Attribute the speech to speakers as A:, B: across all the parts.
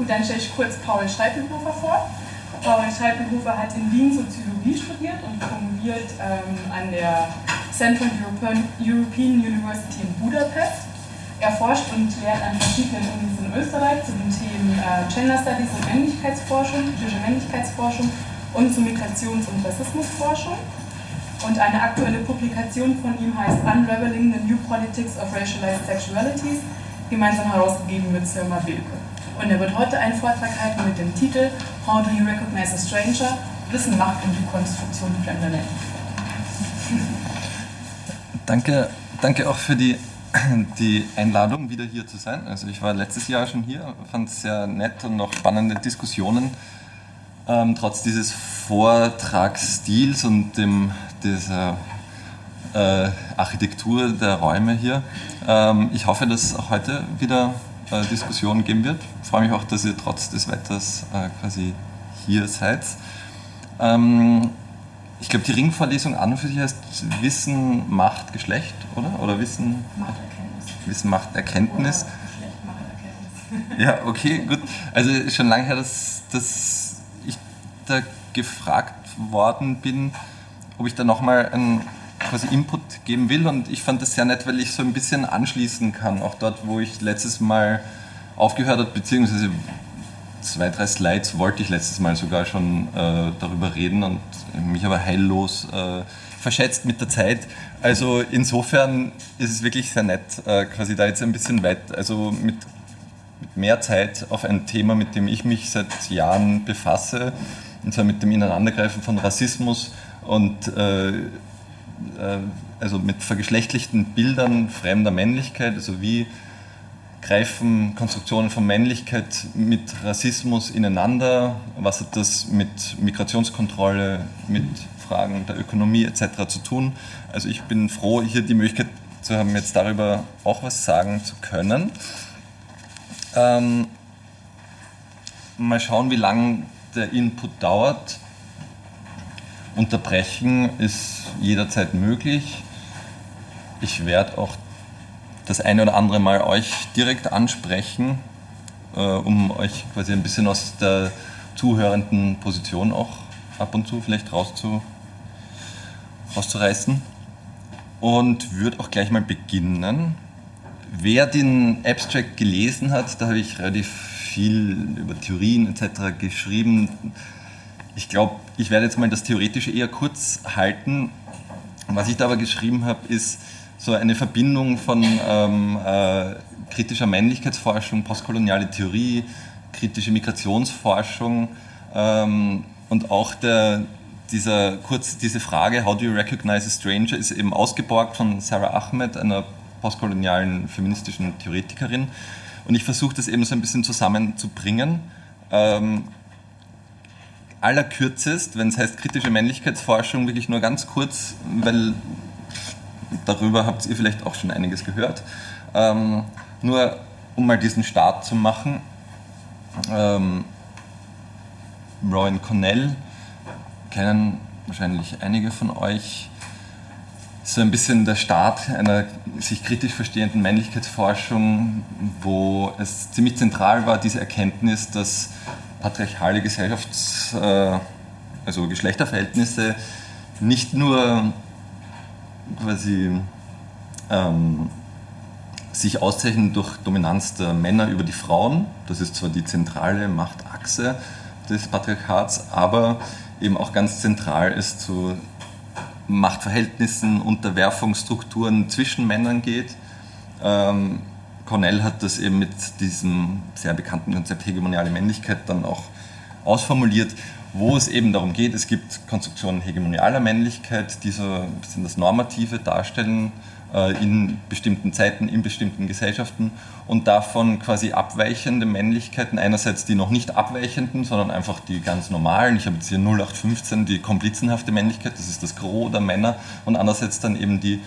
A: Und dann stelle ich kurz Paul Scheipelhofer vor. Paul Scheipelhofer hat in Wien Soziologie studiert und promoviert ähm, an der Central European, European University in Budapest. Er forscht und lehrt an verschiedenen Unis in Österreich zu den Themen äh, Gender Studies und Männlichkeitsforschung, jüdische Männlichkeitsforschung und zu Migrations- und Rassismusforschung. Und eine aktuelle Publikation von ihm heißt Unraveling the New Politics of Racialized Sexualities, gemeinsam herausgegeben mit Sirma Wilke. Und er wird heute einen Vortrag halten mit dem Titel How do you recognize a stranger? Wissen, Macht und die Konstruktion fremder Länder.
B: Danke, danke auch für die, die Einladung, wieder hier zu sein. Also ich war letztes Jahr schon hier, fand es sehr nett und noch spannende Diskussionen. Ähm, trotz dieses Vortragsstils und dem, dieser äh, Architektur der Räume hier. Ähm, ich hoffe, dass auch heute wieder äh, Diskussionen geben wird. Ich freue mich auch, dass ihr trotz des Wetters äh, quasi hier seid. Ähm, ich glaube, die Ringvorlesung an und für sich heißt Wissen macht Geschlecht, oder? Oder Wissen macht Erkenntnis. Wissen macht Erkenntnis. Macht Erkenntnis. Ja, okay, gut. Also schon lange her, dass, dass ich da gefragt worden bin, ob ich da nochmal einen quasi Input geben will und ich fand das sehr nett, weil ich so ein bisschen anschließen kann, auch dort, wo ich letztes Mal aufgehört habe, beziehungsweise zwei, drei Slides wollte ich letztes Mal sogar schon äh, darüber reden und mich aber heillos äh, verschätzt mit der Zeit. Also insofern ist es wirklich sehr nett, äh, quasi da jetzt ein bisschen weit, also mit, mit mehr Zeit auf ein Thema, mit dem ich mich seit Jahren befasse, und zwar mit dem Ineinandergreifen von Rassismus und äh, also mit vergeschlechtlichten Bildern fremder Männlichkeit, also wie greifen Konstruktionen von Männlichkeit mit Rassismus ineinander, was hat das mit Migrationskontrolle, mit Fragen der Ökonomie etc. zu tun. Also ich bin froh, hier die Möglichkeit zu haben, jetzt darüber auch was sagen zu können. Ähm, mal schauen, wie lange der Input dauert. Unterbrechen ist jederzeit möglich. Ich werde auch das eine oder andere Mal euch direkt ansprechen, äh, um euch quasi ein bisschen aus der zuhörenden Position auch ab und zu vielleicht rauszu, rauszureißen. Und würde auch gleich mal beginnen. Wer den Abstract gelesen hat, da habe ich relativ viel über Theorien etc. geschrieben ich glaube, ich werde jetzt mal das Theoretische eher kurz halten. Was ich da aber geschrieben habe, ist so eine Verbindung von ähm, äh, kritischer Männlichkeitsforschung, postkoloniale Theorie, kritische Migrationsforschung ähm, und auch der, dieser, kurz diese Frage, how do you recognize a stranger, ist eben ausgeborgt von Sarah Ahmed, einer postkolonialen feministischen Theoretikerin. Und ich versuche das eben so ein bisschen zusammenzubringen. Ähm, allerkürzest, wenn es heißt kritische Männlichkeitsforschung, wirklich nur ganz kurz, weil darüber habt ihr vielleicht auch schon einiges gehört. Ähm, nur um mal diesen Start zu machen. Ähm, Rowan Connell kennen wahrscheinlich einige von euch. So ein bisschen der Start einer sich kritisch verstehenden Männlichkeitsforschung, wo es ziemlich zentral war, diese Erkenntnis, dass patriarchale Gesellschafts-, äh, also Geschlechterverhältnisse nicht nur quasi ähm, sich auszeichnen durch Dominanz der Männer über die Frauen, das ist zwar die zentrale Machtachse des Patriarchats, aber eben auch ganz zentral ist zu Machtverhältnissen, Unterwerfungsstrukturen zwischen Männern geht. Ähm, Cornell hat das eben mit diesem sehr bekannten Konzept hegemoniale Männlichkeit dann auch ausformuliert, wo es eben darum geht, es gibt Konstruktionen hegemonialer Männlichkeit, die so ein bisschen das Normative darstellen äh, in bestimmten Zeiten, in bestimmten Gesellschaften und davon quasi abweichende Männlichkeiten, einerseits die noch nicht abweichenden, sondern einfach die ganz normalen, ich habe jetzt hier 0815, die komplizenhafte Männlichkeit, das ist das Gros der Männer und andererseits dann eben die,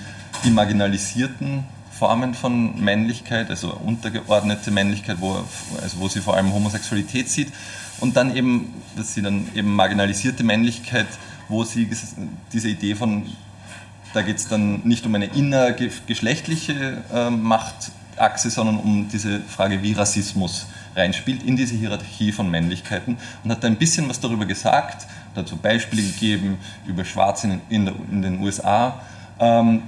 B: die marginalisierten Formen von Männlichkeit, also untergeordnete Männlichkeit, wo, also wo sie vor allem Homosexualität sieht. Und dann eben, dass sie dann eben marginalisierte Männlichkeit, wo sie diese Idee von, da geht es dann nicht um eine innergeschlechtliche äh, Machtachse, sondern um diese Frage, wie Rassismus reinspielt in diese Hierarchie von Männlichkeiten und hat da ein bisschen was darüber gesagt, dazu Beispiele gegeben über Schwarze in, in, in den USA. Ähm,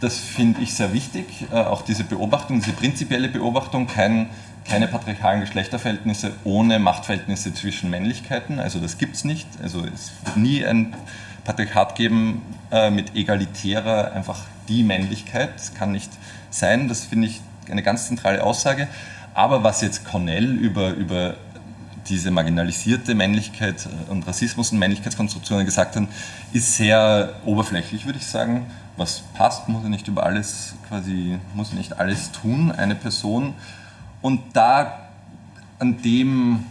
B: das finde ich sehr wichtig, äh, auch diese Beobachtung, diese prinzipielle Beobachtung, kein, keine patriarchalen Geschlechterverhältnisse ohne Machtverhältnisse zwischen Männlichkeiten, also das gibt es nicht, also es wird nie ein Patriarchat geben äh, mit egalitärer, einfach die Männlichkeit, das kann nicht sein, das finde ich eine ganz zentrale Aussage. Aber was jetzt Cornell über, über diese marginalisierte Männlichkeit und Rassismus und Männlichkeitskonstruktionen gesagt hat, ist sehr oberflächlich, würde ich sagen. Was passt, muss er nicht über alles quasi, muss nicht alles tun, eine Person. Und da an dem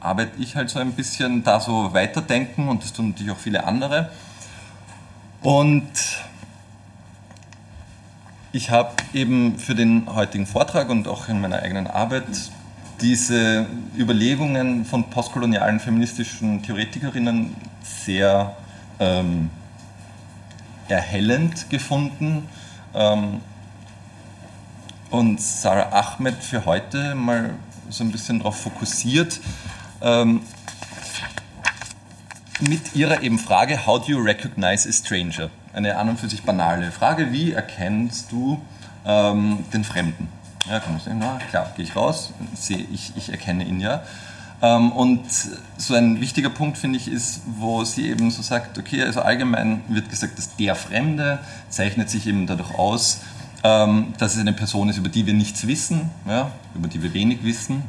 B: arbeite ich halt so ein bisschen, da so weiterdenken und das tun natürlich auch viele andere. Und ich habe eben für den heutigen Vortrag und auch in meiner eigenen Arbeit diese Überlegungen von postkolonialen feministischen Theoretikerinnen sehr ähm, erhellend gefunden. Ähm, und Sarah Ahmed für heute mal so ein bisschen darauf fokussiert, ähm, mit ihrer eben Frage, how do you recognize a stranger? Eine an und für sich banale Frage, wie erkennst du ähm, den Fremden? Ja, kann man sagen, na klar, gehe ich raus, sehe ich, ich erkenne ihn ja. Ähm, und so ein wichtiger Punkt, finde ich, ist, wo sie eben so sagt, okay, also allgemein wird gesagt, dass der Fremde zeichnet sich eben dadurch aus, ähm, dass es eine Person ist, über die wir nichts wissen, ja, über die wir wenig wissen,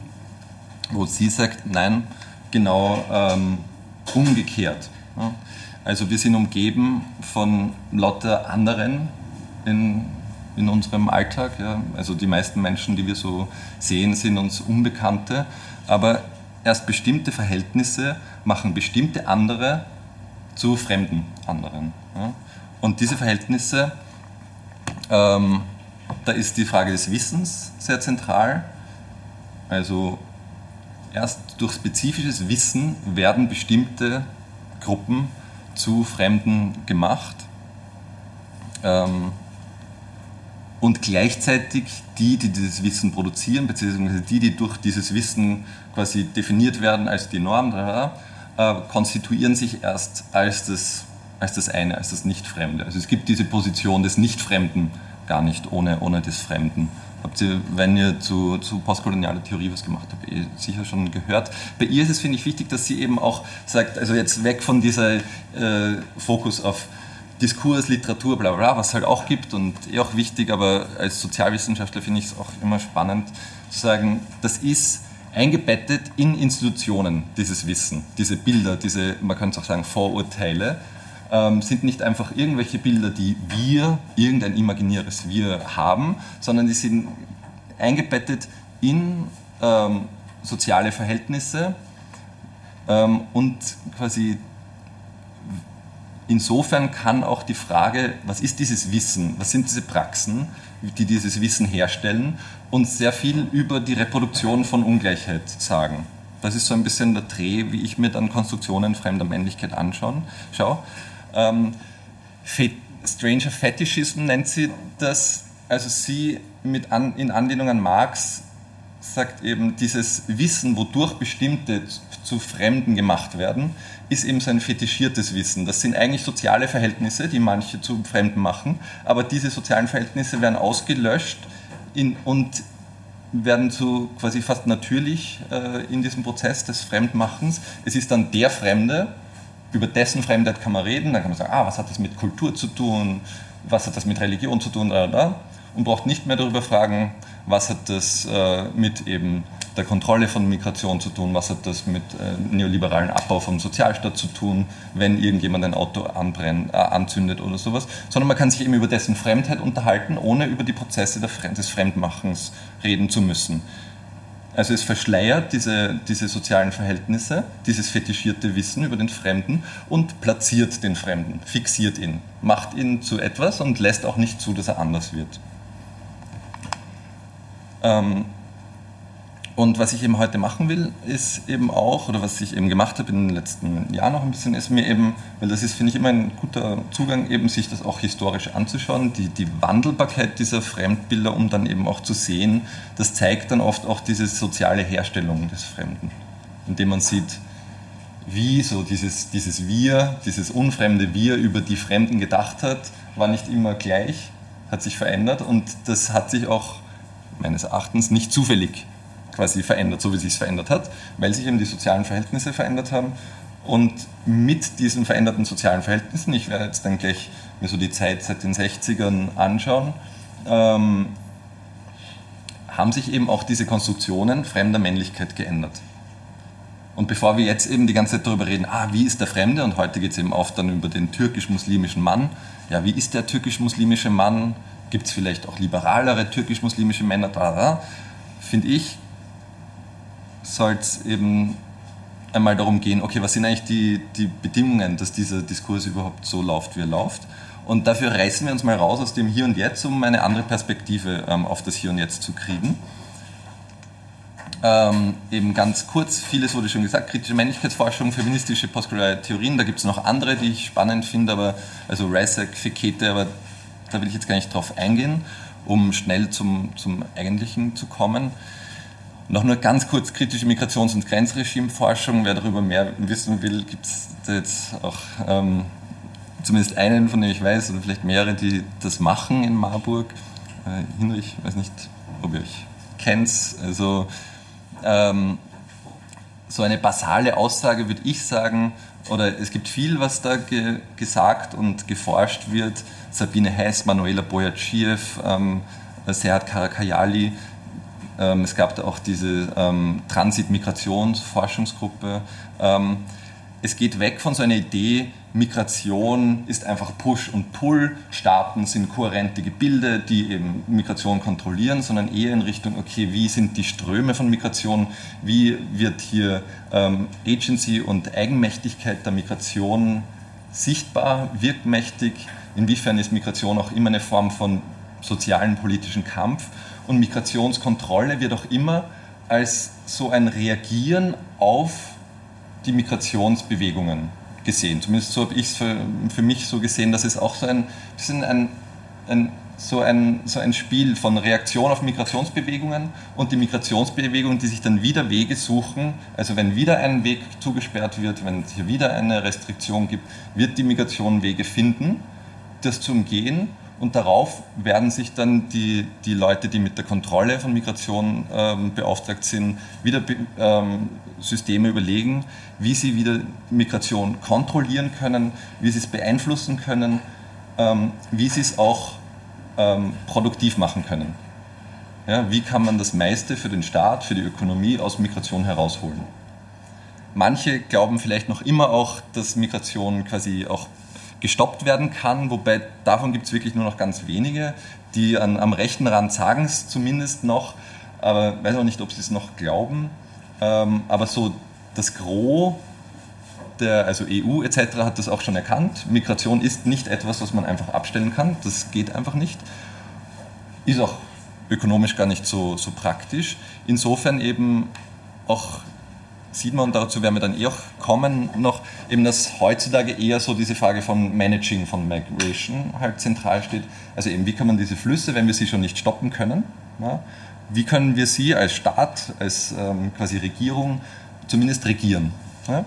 B: wo sie sagt, nein, genau ähm, umgekehrt. Ja. Also wir sind umgeben von lauter anderen in in unserem Alltag. Ja. Also die meisten Menschen, die wir so sehen, sind uns Unbekannte. Aber erst bestimmte Verhältnisse machen bestimmte andere zu fremden anderen. Ja. Und diese Verhältnisse, ähm, da ist die Frage des Wissens sehr zentral. Also erst durch spezifisches Wissen werden bestimmte Gruppen zu Fremden gemacht. Ähm, und gleichzeitig die, die dieses Wissen produzieren, beziehungsweise die, die durch dieses Wissen quasi definiert werden als die Norm, äh, konstituieren sich erst als das, als das eine, als das Nicht-Fremde. Also es gibt diese Position des Nicht-Fremden gar nicht ohne, ohne des Fremden. Habt ihr, wenn ihr zu, zu postkolonialer Theorie was gemacht habt, eh sicher schon gehört. Bei ihr ist es, finde ich, wichtig, dass sie eben auch sagt, also jetzt weg von dieser äh, Fokus auf Diskurs, Literatur, bla bla, was es halt auch gibt und eh auch wichtig, aber als Sozialwissenschaftler finde ich es auch immer spannend zu sagen, das ist eingebettet in Institutionen, dieses Wissen, diese Bilder, diese, man könnte auch sagen, Vorurteile, ähm, sind nicht einfach irgendwelche Bilder, die wir, irgendein imaginäres Wir haben, sondern die sind eingebettet in ähm, soziale Verhältnisse ähm, und quasi insofern kann auch die Frage, was ist dieses Wissen, was sind diese Praxen, die dieses Wissen herstellen, uns sehr viel über die Reproduktion von Ungleichheit sagen. Das ist so ein bisschen der Dreh, wie ich mir dann Konstruktionen fremder Männlichkeit anschaue. Ähm, Stranger Fetishism nennt sie das, also sie mit an, in Anlehnung an Marx sagt eben, dieses Wissen, wodurch bestimmte zu Fremden gemacht werden, ist eben so ein fetischiertes Wissen. Das sind eigentlich soziale Verhältnisse, die manche zu Fremden machen, aber diese sozialen Verhältnisse werden ausgelöscht in, und werden zu quasi fast natürlich äh, in diesem Prozess des Fremdmachens. Es ist dann der Fremde, über dessen Fremdheit kann man reden, dann kann man sagen, ah, was hat das mit Kultur zu tun, was hat das mit Religion zu tun, da, da, und braucht nicht mehr darüber fragen, was hat das äh, mit eben der Kontrolle von Migration zu tun, was hat das mit äh, neoliberalen Abbau vom Sozialstaat zu tun, wenn irgendjemand ein Auto anbrennt, äh, anzündet oder sowas, sondern man kann sich eben über dessen Fremdheit unterhalten, ohne über die Prozesse Fremd des Fremdmachens reden zu müssen. Also es verschleiert diese, diese sozialen Verhältnisse, dieses fetischierte Wissen über den Fremden und platziert den Fremden, fixiert ihn, macht ihn zu etwas und lässt auch nicht zu, dass er anders wird. Ähm, und was ich eben heute machen will, ist eben auch, oder was ich eben gemacht habe in den letzten Jahren noch ein bisschen, ist mir eben, weil das ist, finde ich, immer ein guter Zugang, eben sich das auch historisch anzuschauen, die, die Wandelbarkeit dieser Fremdbilder, um dann eben auch zu sehen, das zeigt dann oft auch diese soziale Herstellung des Fremden, indem man sieht, wie so dieses, dieses Wir, dieses unfremde Wir über die Fremden gedacht hat, war nicht immer gleich, hat sich verändert und das hat sich auch meines Erachtens nicht zufällig quasi verändert, so wie sich es verändert hat, weil sich eben die sozialen Verhältnisse verändert haben. Und mit diesen veränderten sozialen Verhältnissen, ich werde jetzt dann gleich mir so die Zeit seit den 60ern anschauen, ähm, haben sich eben auch diese Konstruktionen fremder Männlichkeit geändert. Und bevor wir jetzt eben die ganze Zeit darüber reden, ah, wie ist der Fremde, und heute geht es eben oft dann über den türkisch-muslimischen Mann, ja, wie ist der türkisch-muslimische Mann, gibt es vielleicht auch liberalere türkisch-muslimische Männer, da, da, finde ich, soll es eben einmal darum gehen, okay, was sind eigentlich die, die Bedingungen, dass dieser Diskurs überhaupt so läuft, wie er läuft. Und dafür reißen wir uns mal raus aus dem Hier und Jetzt, um eine andere Perspektive ähm, auf das Hier und Jetzt zu kriegen. Ähm, eben ganz kurz, vieles wurde schon gesagt, kritische Männlichkeitsforschung, feministische postkoloniale Theorien, da gibt es noch andere, die ich spannend finde, aber also Rasek, Fekete, aber da will ich jetzt gar nicht drauf eingehen, um schnell zum, zum Eigentlichen zu kommen. Noch nur ganz kurz kritische Migrations- und Grenzregimeforschung. Wer darüber mehr wissen will, gibt es jetzt auch ähm, zumindest einen, von dem ich weiß, oder vielleicht mehrere, die das machen in Marburg. Äh, Hinrich, weiß nicht, ob ihr euch kennt. Also ähm, so eine basale Aussage würde ich sagen, oder es gibt viel, was da ge gesagt und geforscht wird. Sabine Hess, Manuela Boyaciev, ähm, Serhat Karakayali, ähm, es gab da auch diese ähm, Transit-Migrationsforschungsgruppe. Ähm, es geht weg von so einer Idee, Migration ist einfach Push und Pull, Staaten sind kohärente Gebilde, die eben Migration kontrollieren, sondern eher in Richtung, okay, wie sind die Ströme von Migration, wie wird hier ähm, Agency und Eigenmächtigkeit der Migration sichtbar, wirkmächtig, inwiefern ist Migration auch immer eine Form von sozialen, politischen Kampf? Und Migrationskontrolle wird auch immer als so ein Reagieren auf die Migrationsbewegungen gesehen. Zumindest so habe ich es für, für, mich so gesehen, dass es auch so ein bisschen ein, ein, so, ein, so ein Spiel von Reaktion auf Migrationsbewegungen und die Migrationsbewegungen, die sich dann wieder Wege suchen. Also wenn wieder ein Weg zugesperrt wird, wenn es hier wieder eine Restriktion gibt, wird die Migration Wege finden, das zu umgehen und darauf werden sich dann die, die Leute, die mit der Kontrolle von Migration ähm, beauftragt sind, wieder ähm, Systeme überlegen, wie sie wieder Migration kontrollieren können, wie sie es beeinflussen können, ähm, wie sie es auch ähm, produktiv machen können. Ja, wie kann man das meiste für den Staat, für die Ökonomie aus Migration herausholen? Manche glauben vielleicht noch immer auch, dass Migration quasi auch gestoppt werden kann, wobei davon gibt es wirklich nur noch ganz wenige, die an, am rechten Rand sagen es zumindest noch, aber ich weiß auch nicht, ob sie es noch glauben. Ähm, aber so das Gros der also EU etc. hat das auch schon erkannt. Migration ist nicht etwas, was man einfach abstellen kann. Das geht einfach nicht. Ist auch ökonomisch gar nicht so, so praktisch. Insofern eben auch sieht man, und dazu werden wir dann eh auch kommen, noch eben, dass heutzutage eher so diese Frage von Managing von Migration halt zentral steht. Also eben, wie kann man diese Flüsse, wenn wir sie schon nicht stoppen können, ja, wie können wir sie als Staat, als ähm, quasi Regierung zumindest regieren. Ja?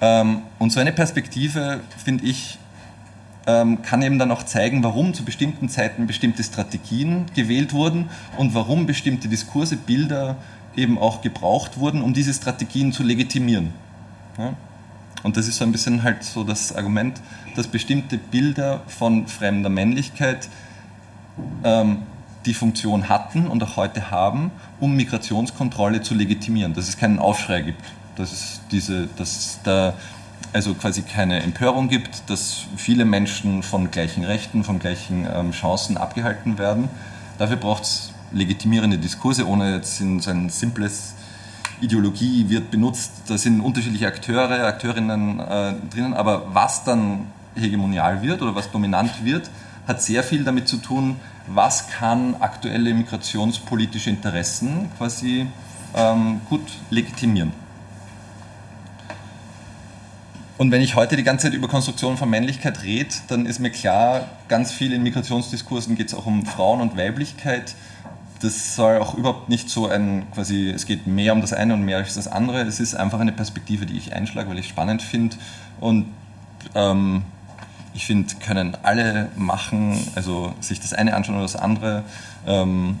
B: Ähm, und so eine Perspektive, finde ich, ähm, kann eben dann auch zeigen, warum zu bestimmten Zeiten bestimmte Strategien gewählt wurden und warum bestimmte Diskurse, Bilder eben auch gebraucht wurden, um diese Strategien zu legitimieren. Ja? Und das ist so ein bisschen halt so das Argument, dass bestimmte Bilder von fremder Männlichkeit ähm, die Funktion hatten und auch heute haben, um Migrationskontrolle zu legitimieren, dass es keinen Aufschrei gibt, dass es diese, dass da also quasi keine Empörung gibt, dass viele Menschen von gleichen Rechten, von gleichen ähm, Chancen abgehalten werden. Dafür braucht es legitimierende Diskurse, ohne jetzt in so ein simples Ideologie wird benutzt. Da sind unterschiedliche Akteure, Akteurinnen äh, drinnen, aber was dann hegemonial wird oder was dominant wird, hat sehr viel damit zu tun, was kann aktuelle migrationspolitische Interessen quasi ähm, gut legitimieren. Und wenn ich heute die ganze Zeit über Konstruktion von Männlichkeit rede, dann ist mir klar, ganz viel in Migrationsdiskursen geht es auch um Frauen und Weiblichkeit. Das soll auch überhaupt nicht so ein, quasi, es geht mehr um das eine und mehr als das andere. Es ist einfach eine Perspektive, die ich einschlage, weil ich spannend finde. Und ähm, ich finde, können alle machen, also sich das eine anschauen oder das andere. Ähm,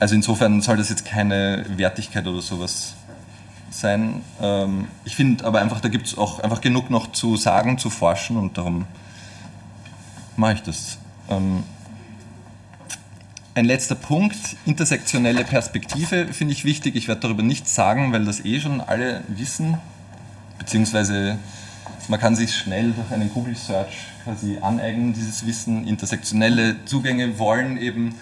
B: also insofern soll das jetzt keine Wertigkeit oder sowas sein. Ähm, ich finde aber einfach, da gibt es auch einfach genug noch zu sagen, zu forschen und darum mache ich das. Ein letzter Punkt, intersektionelle Perspektive finde ich wichtig. Ich werde darüber nichts sagen, weil das eh schon alle wissen, beziehungsweise man kann sich schnell durch einen Google Search quasi aneignen, dieses Wissen. Intersektionelle Zugänge wollen eben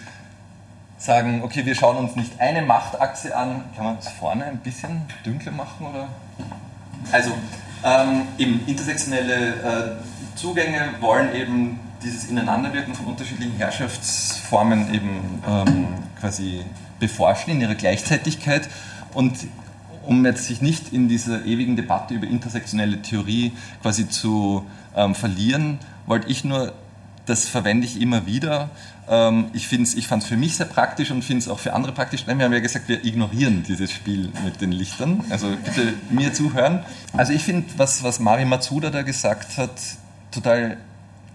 B: sagen, okay, wir schauen uns nicht eine Machtachse an. Kann man das vorne ein bisschen dunkler machen? Oder? Also, ähm, eben intersektionelle äh, Zugänge wollen eben dieses Ineinanderwirken von unterschiedlichen Herrschaftsformen eben ähm, quasi beforschen in ihrer Gleichzeitigkeit. Und um jetzt sich nicht in dieser ewigen Debatte über intersektionelle Theorie quasi zu ähm, verlieren, wollte ich nur, das verwende ich immer wieder, ähm, ich, ich fand es für mich sehr praktisch und finde es auch für andere praktisch. Wir haben ja gesagt, wir ignorieren dieses Spiel mit den Lichtern. Also bitte mir zuhören. Also ich finde, was, was Mari Matsuda da gesagt hat, total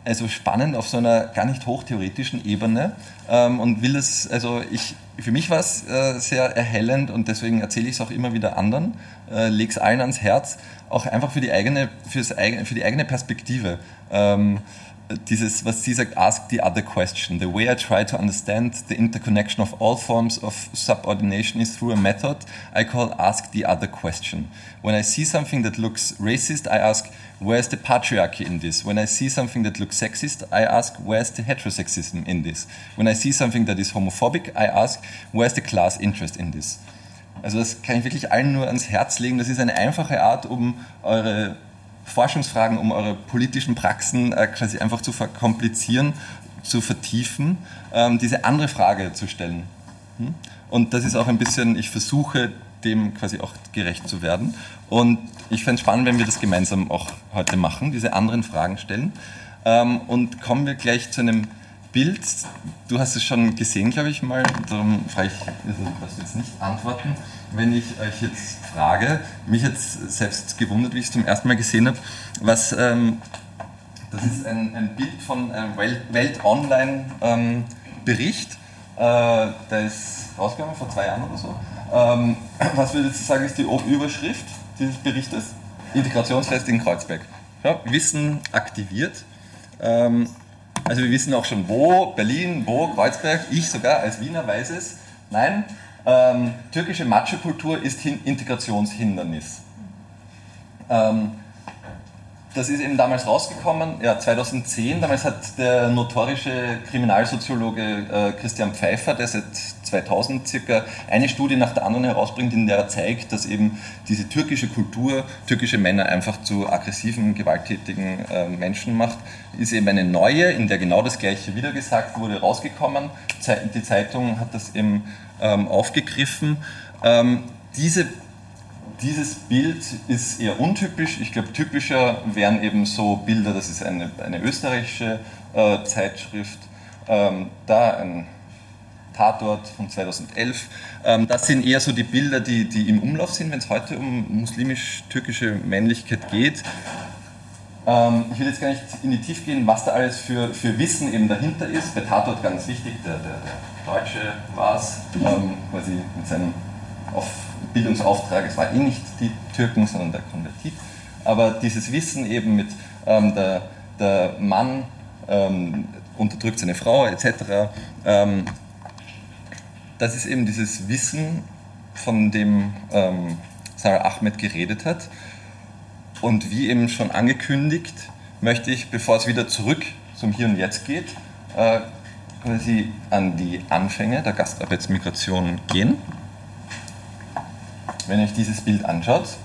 B: also spannend auf so einer gar nicht hochtheoretischen Ebene ähm, und will es, also ich, für mich war es äh, sehr erhellend und deswegen erzähle ich es auch immer wieder anderen, äh, lege es allen ans Herz, auch einfach für die eigene, fürs, für die eigene Perspektive. Ähm, dieses, was sie sagt, ask the other question. The way I try to understand the interconnection of all forms of subordination is through a method I call ask the other question. When I see something that looks racist, I ask, where's the patriarchy in this? When I see something that looks sexist, I ask, where's the heterosexism in this? When I see something that is homophobic, I ask, where's the class interest in this? Also das kann ich wirklich allen nur ans Herz legen. Das ist eine einfache Art, um eure Forschungsfragen, um eure politischen Praxen äh, quasi einfach zu verkomplizieren, zu vertiefen, ähm, diese andere Frage zu stellen. Hm? Und das ist auch ein bisschen, ich versuche dem quasi auch gerecht zu werden. Und ich fände es spannend, wenn wir das gemeinsam auch heute machen, diese anderen Fragen stellen. Ähm, und kommen wir gleich zu einem Bild. Du hast es schon gesehen, glaube ich mal, darum frage ich, also, du jetzt nicht antworten wenn ich euch jetzt frage, mich jetzt selbst gewundert, wie ich es zum ersten Mal gesehen habe, was, ähm, das ist ein, ein, Bild von einem Welt, Welt Online ähm, äh, der ist rausgekommen vor zwei Jahren oder so. Ähm, was würdest du sagen, ist die Überschrift dieses Berichtes? Integrationsfest in Kreuzberg. Ja, Wissen aktiviert. Ähm, also wir wissen auch schon wo, Berlin, wo, Kreuzberg, ich sogar als Wiener weiß es. Nein, ähm, türkische Macho-Kultur ist Integrationshindernis. Ähm, das ist eben damals rausgekommen, ja, 2010. Damals hat der notorische Kriminalsoziologe äh, Christian Pfeiffer, der seit 2000 circa eine Studie nach der anderen herausbringt, in der er zeigt, dass eben diese türkische Kultur türkische Männer einfach zu aggressiven, gewalttätigen äh, Menschen macht, ist eben eine neue, in der genau das Gleiche wieder gesagt wurde, rausgekommen. Die Zeitung hat das eben ähm, aufgegriffen. Ähm, diese dieses Bild ist eher untypisch. Ich glaube, typischer wären eben so Bilder, das ist eine, eine österreichische äh, Zeitschrift, ähm, da ein Tatort von 2011. Ähm, das sind eher so die Bilder, die, die im Umlauf sind, wenn es heute um muslimisch-türkische Männlichkeit geht. Ähm, ich will jetzt gar nicht in die Tiefe gehen, was da alles für, für Wissen eben dahinter ist. Bei Tatort ganz wichtig, der, der, der Deutsche war es, ähm, quasi mit seinem auf Bildungsauftrag, es war eh nicht die Türken, sondern der Konvertit, aber dieses Wissen eben mit der, der Mann ähm, unterdrückt seine Frau etc., ähm, das ist eben dieses Wissen, von dem ähm, Sarah Ahmed geredet hat. Und wie eben schon angekündigt, möchte ich, bevor es wieder zurück zum Hier und Jetzt geht, äh, quasi an die Anfänge der Gastarbeitsmigration gehen wenn ihr euch dieses Bild anschaut.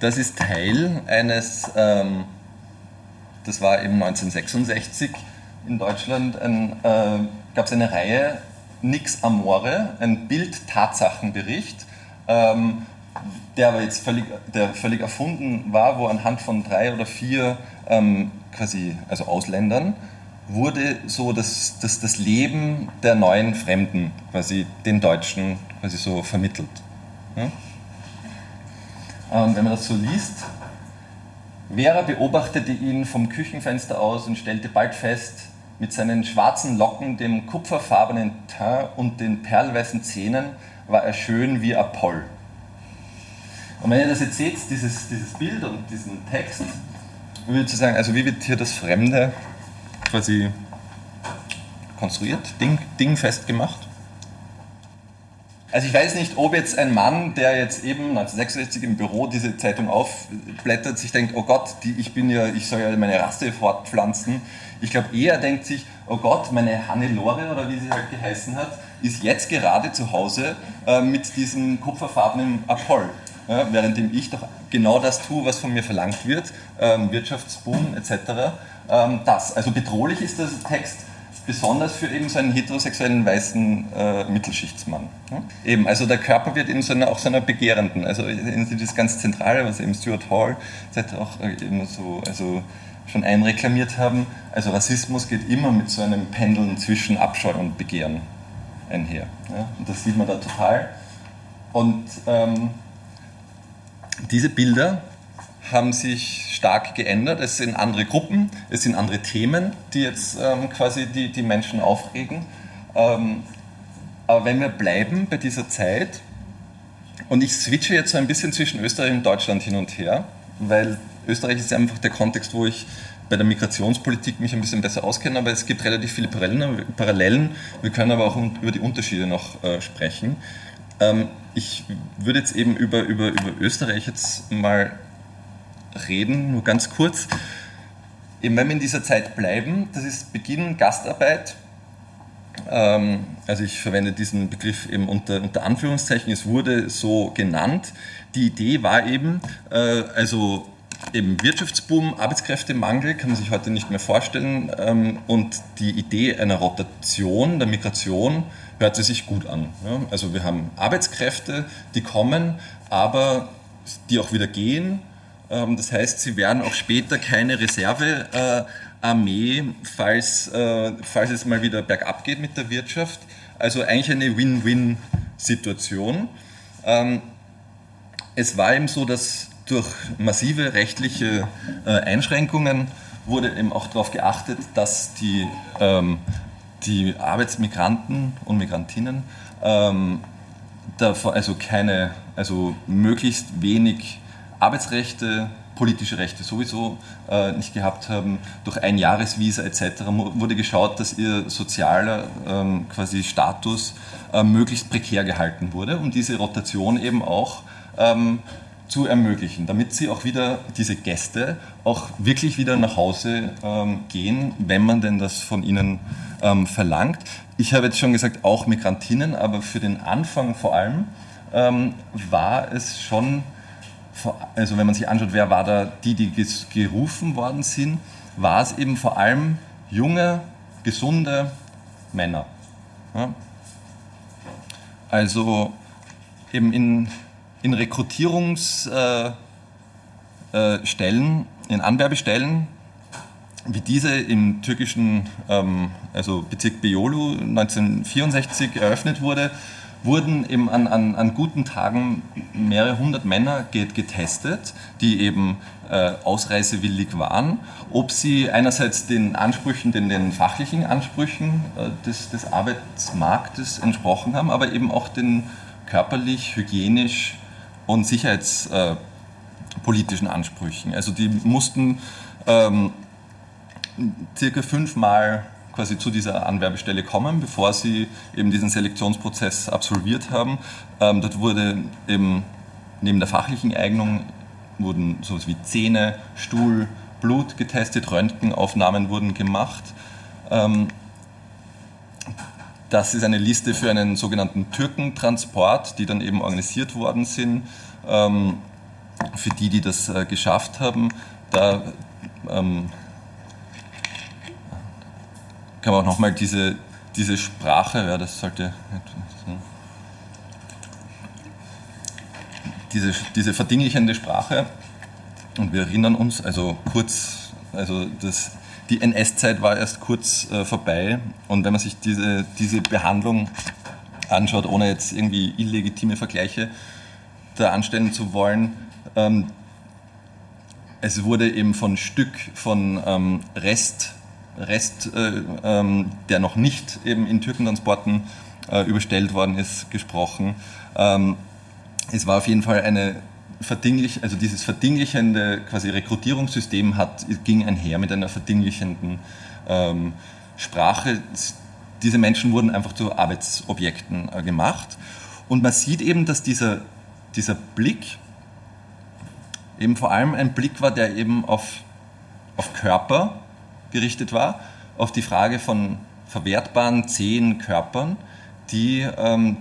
B: das ist Teil eines, ähm, das war eben 1966 in Deutschland, äh, gab es eine Reihe Nix Amore, ein Bild-Tatsachenbericht, ähm, der aber jetzt völlig, der völlig erfunden war, wo anhand von drei oder vier ähm, quasi, also Ausländern, wurde so das, das, das Leben der neuen Fremden, quasi den Deutschen, quasi so vermittelt. Ja? Und wenn man das so liest, Vera beobachtete ihn vom Küchenfenster aus und stellte bald fest, mit seinen schwarzen Locken, dem kupferfarbenen Teint und den perlweißen Zähnen war er schön wie Apoll. Und wenn ihr das jetzt seht, dieses, dieses Bild und diesen Text, würde ich sagen, also wie wird hier das Fremde quasi konstruiert, ding, dingfest gemacht? Also ich weiß nicht, ob jetzt ein Mann, der jetzt eben 1966 im Büro diese Zeitung aufblättert, sich denkt, oh Gott, die, ich bin ja, ich soll ja meine Rasse fortpflanzen. Ich glaube eher denkt sich, oh Gott, meine Hannelore oder wie sie halt geheißen hat, ist jetzt gerade zu Hause äh, mit diesem kupferfarbenen Apoll ja, währenddem ich doch genau das tue, was von mir verlangt wird, ähm, Wirtschaftsboom etc. Ähm, das. Also bedrohlich ist der Text besonders für eben so einen heterosexuellen weißen äh, Mittelschichtsmann. Ja? Eben, also der Körper wird in so einer, auch so einer begehrenden, also das ganz Zentrale, was eben Stuart Hall etc. auch äh, immer so, also schon einreklamiert haben. Also Rassismus geht immer mit so einem Pendeln zwischen Abscheu und Begehren einher. Ja? Und das sieht man da total. Und ähm, diese Bilder haben sich stark geändert. Es sind andere Gruppen, es sind andere Themen, die jetzt ähm, quasi die, die Menschen aufregen. Ähm, aber wenn wir bleiben bei dieser Zeit, und ich switche jetzt so ein bisschen zwischen Österreich und Deutschland hin und her, weil Österreich ist einfach der Kontext, wo ich bei der Migrationspolitik mich ein bisschen besser auskenne, aber es gibt relativ viele Parallelen. Wir können aber auch über die Unterschiede noch äh, sprechen. Ähm, ich würde jetzt eben über, über, über Österreich jetzt mal reden, nur ganz kurz. Eben wenn wir in dieser Zeit bleiben, das ist Beginn Gastarbeit. Ähm, also ich verwende diesen Begriff eben unter, unter Anführungszeichen, es wurde so genannt. Die Idee war eben, äh, also eben Wirtschaftsboom, Arbeitskräftemangel kann man sich heute nicht mehr vorstellen ähm, und die Idee einer Rotation der Migration hört sie sich gut an. Also wir haben Arbeitskräfte, die kommen, aber die auch wieder gehen. Ähm, das heißt, sie werden auch später keine Reservearmee, äh, falls, äh, falls es mal wieder bergab geht mit der Wirtschaft. Also eigentlich eine Win-Win-Situation. Ähm, es war eben so, dass durch massive rechtliche äh, Einschränkungen wurde eben auch darauf geachtet, dass die ähm, die Arbeitsmigranten und Migrantinnen also keine, also möglichst wenig Arbeitsrechte, politische Rechte sowieso äh, nicht gehabt haben. Durch ein Jahresvisa etc. wurde geschaut, dass ihr sozialer ähm, quasi Status äh, möglichst prekär gehalten wurde, um diese Rotation eben auch ähm, zu ermöglichen, damit sie auch wieder, diese Gäste, auch wirklich wieder nach Hause ähm, gehen, wenn man denn das von ihnen ähm, verlangt. Ich habe jetzt schon gesagt, auch Migrantinnen, aber für den Anfang vor allem ähm, war es schon, also wenn man sich anschaut, wer war da die, die gerufen worden sind, war es eben vor allem junge, gesunde Männer. Ja? Also eben in in Rekrutierungsstellen, äh, in Anwerbestellen, wie diese im türkischen ähm, also Bezirk Beyoğlu 1964 eröffnet wurde, wurden eben an, an, an guten Tagen mehrere hundert Männer getestet, die eben äh, ausreisewillig waren, ob sie einerseits den Ansprüchen, den, den fachlichen Ansprüchen äh, des, des Arbeitsmarktes entsprochen haben, aber eben auch den körperlich, hygienisch und sicherheitspolitischen Ansprüchen. Also die mussten ähm, circa fünfmal quasi zu dieser Anwerbestelle kommen, bevor sie eben diesen Selektionsprozess absolviert haben. Ähm, dort wurde eben neben der fachlichen Eignung wurden sowas wie Zähne, Stuhl, Blut getestet, Röntgenaufnahmen wurden gemacht. Ähm, das ist eine Liste für einen sogenannten Türkentransport, die dann eben organisiert worden sind. Ähm, für die, die das äh, geschafft haben, da ähm, kann man auch nochmal diese, diese Sprache, ja, das sollte diese, diese verdinglichende Sprache, und wir erinnern uns, also kurz, also das, die NS-Zeit war erst kurz äh, vorbei. Und wenn man sich diese, diese Behandlung anschaut, ohne jetzt irgendwie illegitime Vergleiche da anstellen zu wollen, ähm, es wurde eben von Stück von ähm, Rest, Rest äh, ähm, der noch nicht eben in Türkentransporten äh, überstellt worden ist, gesprochen. Ähm, es war auf jeden Fall eine verdinglich, also dieses verdinglichende quasi Rekrutierungssystem hat, ging einher mit einer verdinglichenden ähm, Sprache. Diese Menschen wurden einfach zu Arbeitsobjekten äh, gemacht. Und man sieht eben, dass dieser, dieser Blick eben vor allem ein Blick war, der eben auf, auf Körper gerichtet war, auf die Frage von verwertbaren, zähen Körpern, die ähm,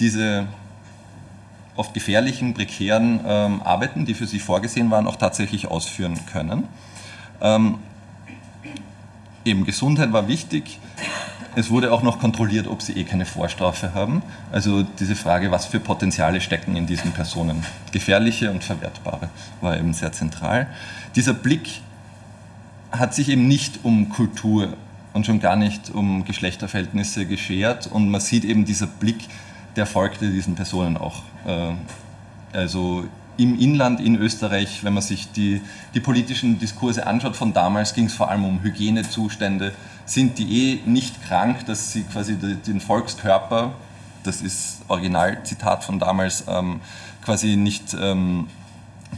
B: diese oft gefährlichen, prekären ähm, Arbeiten, die für sie vorgesehen waren, auch tatsächlich ausführen können. Ähm, eben Gesundheit war wichtig. Es wurde auch noch kontrolliert, ob sie eh keine Vorstrafe haben. Also diese Frage, was für Potenziale stecken in diesen Personen. Gefährliche und verwertbare war eben sehr zentral. Dieser Blick hat sich eben nicht um Kultur und schon gar nicht um Geschlechterverhältnisse geschert und man sieht eben dieser Blick, der folgte diesen Personen auch. Äh, also im Inland in Österreich, wenn man sich die, die politischen Diskurse anschaut von damals, ging es vor allem um Hygienezustände. Sind die eh nicht krank, dass sie quasi den Volkskörper, das ist Originalzitat von damals, ähm, quasi nicht ähm,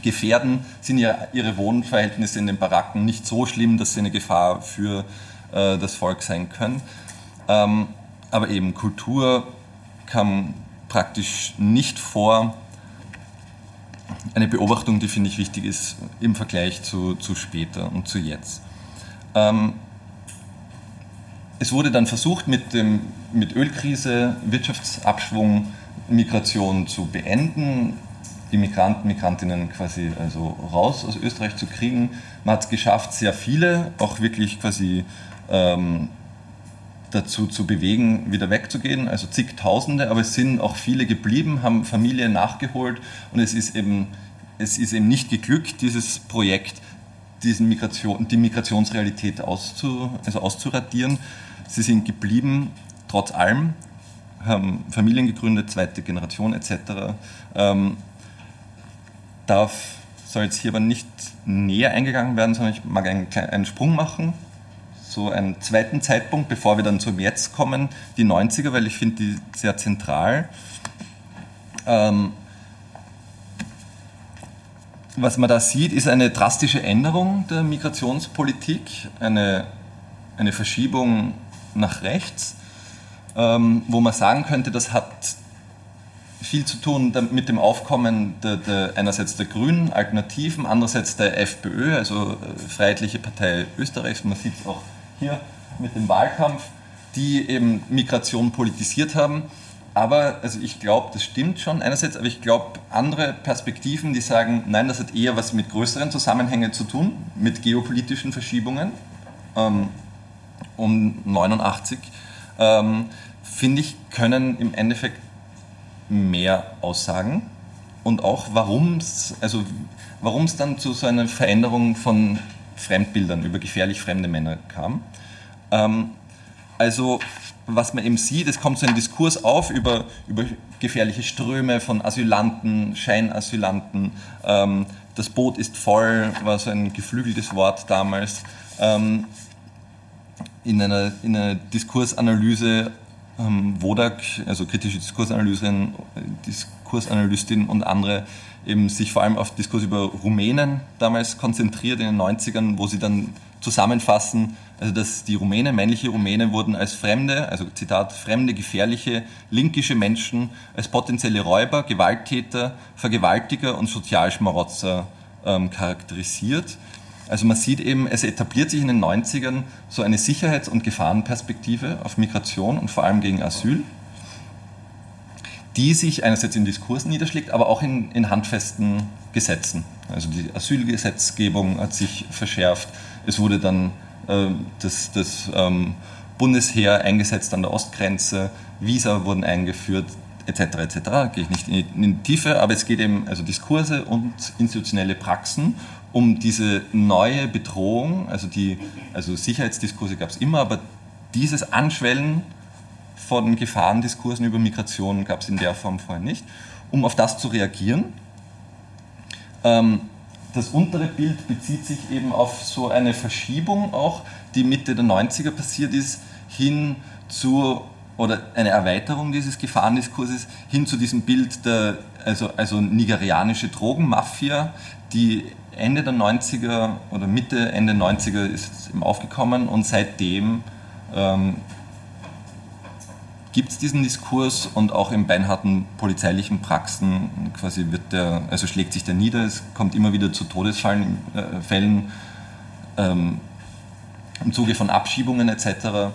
B: gefährden? Sind ja ihre Wohnverhältnisse in den Baracken nicht so schlimm, dass sie eine Gefahr für äh, das Volk sein können? Ähm, aber eben Kultur kam praktisch nicht vor. Eine Beobachtung, die finde ich wichtig ist im Vergleich zu, zu später und zu jetzt. Ähm, es wurde dann versucht, mit, dem, mit Ölkrise, Wirtschaftsabschwung, Migration zu beenden, die Migranten, Migrantinnen quasi also raus aus Österreich zu kriegen. Man hat es geschafft, sehr viele auch wirklich quasi ähm, dazu zu bewegen, wieder wegzugehen, also zigtausende, aber es sind auch viele geblieben, haben Familien nachgeholt und es ist eben, es ist eben nicht geglückt, dieses Projekt, diesen Migration, die Migrationsrealität auszu, also auszuradieren. Sie sind geblieben, trotz allem, haben Familien gegründet, zweite Generation etc. darf, soll jetzt hier aber nicht näher eingegangen werden, sondern ich mag einen, einen Sprung machen so einen zweiten Zeitpunkt, bevor wir dann zum Jetzt kommen, die 90er, weil ich finde die sehr zentral. Ähm, was man da sieht, ist eine drastische Änderung der Migrationspolitik, eine, eine Verschiebung nach rechts, ähm, wo man sagen könnte, das hat viel zu tun mit dem Aufkommen der, der, einerseits der Grünen, Alternativen, andererseits der FPÖ, also äh, Freiheitliche Partei Österreichs. Man sieht es auch hier mit dem Wahlkampf, die eben Migration politisiert haben. Aber also ich glaube, das stimmt schon einerseits, aber ich glaube, andere Perspektiven, die sagen, nein, das hat eher was mit größeren Zusammenhängen zu tun, mit geopolitischen Verschiebungen ähm, um 89, ähm, finde ich, können im Endeffekt mehr aussagen. Und auch, warum es also dann zu so einer Veränderung von Fremdbildern, über gefährlich fremde Männer kam. Ähm, also was man eben sieht, es kommt so ein Diskurs auf über, über gefährliche Ströme von Asylanten, Scheinasylanten. Ähm, das Boot ist voll, war so ein geflügeltes Wort damals. Ähm, in, einer, in einer Diskursanalyse ähm, Wodak, also kritische Diskursanalyserin, Diskursanalystin und andere eben sich vor allem auf Diskurs über Rumänen damals konzentriert in den 90ern, wo sie dann zusammenfassen, also dass die Rumänen, männliche Rumänen wurden als fremde, also Zitat, fremde, gefährliche, linkische Menschen, als potenzielle Räuber, Gewalttäter, Vergewaltiger und Sozialschmarotzer ähm, charakterisiert. Also man sieht eben, es etabliert sich in den 90ern so eine Sicherheits- und Gefahrenperspektive auf Migration und vor allem gegen Asyl die sich einerseits in Diskursen niederschlägt, aber auch in, in handfesten Gesetzen. Also die Asylgesetzgebung hat sich verschärft. Es wurde dann äh, das, das ähm, Bundesheer eingesetzt an der Ostgrenze, Visa wurden eingeführt, etc. etc. Gehe ich nicht in die, Tiefe, aber es geht eben also Diskurse und institutionelle Praxen um diese neue Bedrohung, also die also Sicherheitsdiskurse gab es immer, aber dieses Anschwellen von Gefahrendiskursen über Migration gab es in der Form vorher nicht, um auf das zu reagieren. Ähm, das untere Bild bezieht sich eben auf so eine Verschiebung auch, die Mitte der 90er passiert ist, hin zu, oder eine Erweiterung dieses Gefahrendiskurses hin zu diesem Bild der, also, also nigerianische Drogenmafia, die Ende der 90er oder Mitte, Ende 90er ist eben aufgekommen und seitdem ähm, gibt es diesen Diskurs und auch in beinharten polizeilichen Praxen quasi wird der, also schlägt sich der nieder, es kommt immer wieder zu Todesfällen äh, ähm, im Zuge von Abschiebungen etc.,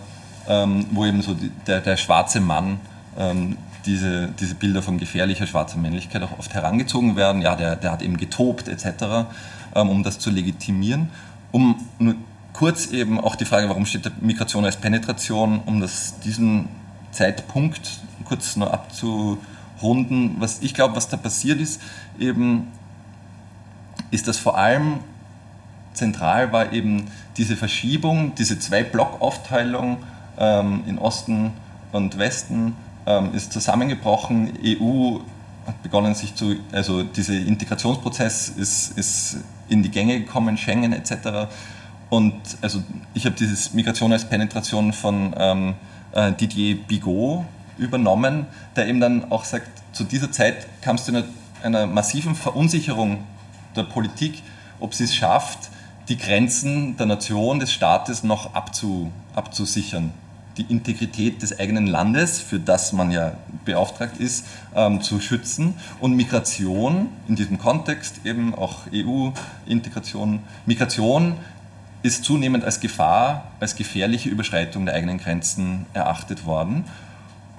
B: ähm, wo eben so die, der, der schwarze Mann ähm, diese, diese Bilder von gefährlicher schwarzer Männlichkeit auch oft herangezogen werden. Ja, der, der hat eben getobt etc., ähm, um das zu legitimieren. Um nur kurz eben auch die Frage, warum steht Migration als Penetration, um das, diesen Zeitpunkt kurz noch abzurunden. Was ich glaube, was da passiert ist, eben ist, dass vor allem zentral war eben diese Verschiebung, diese zwei Blockaufteilung ähm, in Osten und Westen ähm, ist zusammengebrochen. EU hat begonnen sich zu, also dieser Integrationsprozess ist, ist in die Gänge gekommen, Schengen etc. Und also ich habe dieses Migration als Penetration von ähm, äh, Didier Bigot übernommen, der eben dann auch sagt, zu dieser Zeit kam es zu einer, einer massiven Verunsicherung der Politik, ob sie es schafft, die Grenzen der Nation, des Staates noch abzu, abzusichern die Integrität des eigenen Landes, für das man ja beauftragt ist, ähm, zu schützen und Migration in diesem Kontext eben auch EU-Integration. Migration ist zunehmend als Gefahr, als gefährliche Überschreitung der eigenen Grenzen erachtet worden.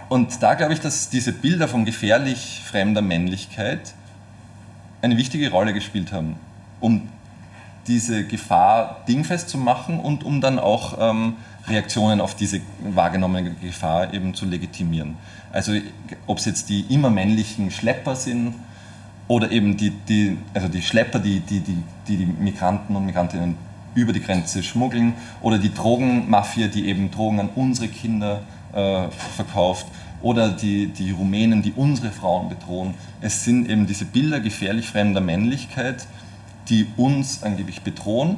B: Und da glaube ich, dass diese Bilder von gefährlich fremder Männlichkeit eine wichtige Rolle gespielt haben, um diese Gefahr dingfest zu machen und um dann auch ähm, Reaktionen auf diese wahrgenommene Gefahr eben zu legitimieren. Also ob es jetzt die immer männlichen Schlepper sind oder eben die, die, also die Schlepper, die die, die, die, die Migranten und Migrantinnen über die Grenze schmuggeln oder die Drogenmafia, die eben Drogen an unsere Kinder äh, verkauft oder die, die Rumänen, die unsere Frauen bedrohen. Es sind eben diese Bilder gefährlich fremder Männlichkeit, die uns angeblich bedrohen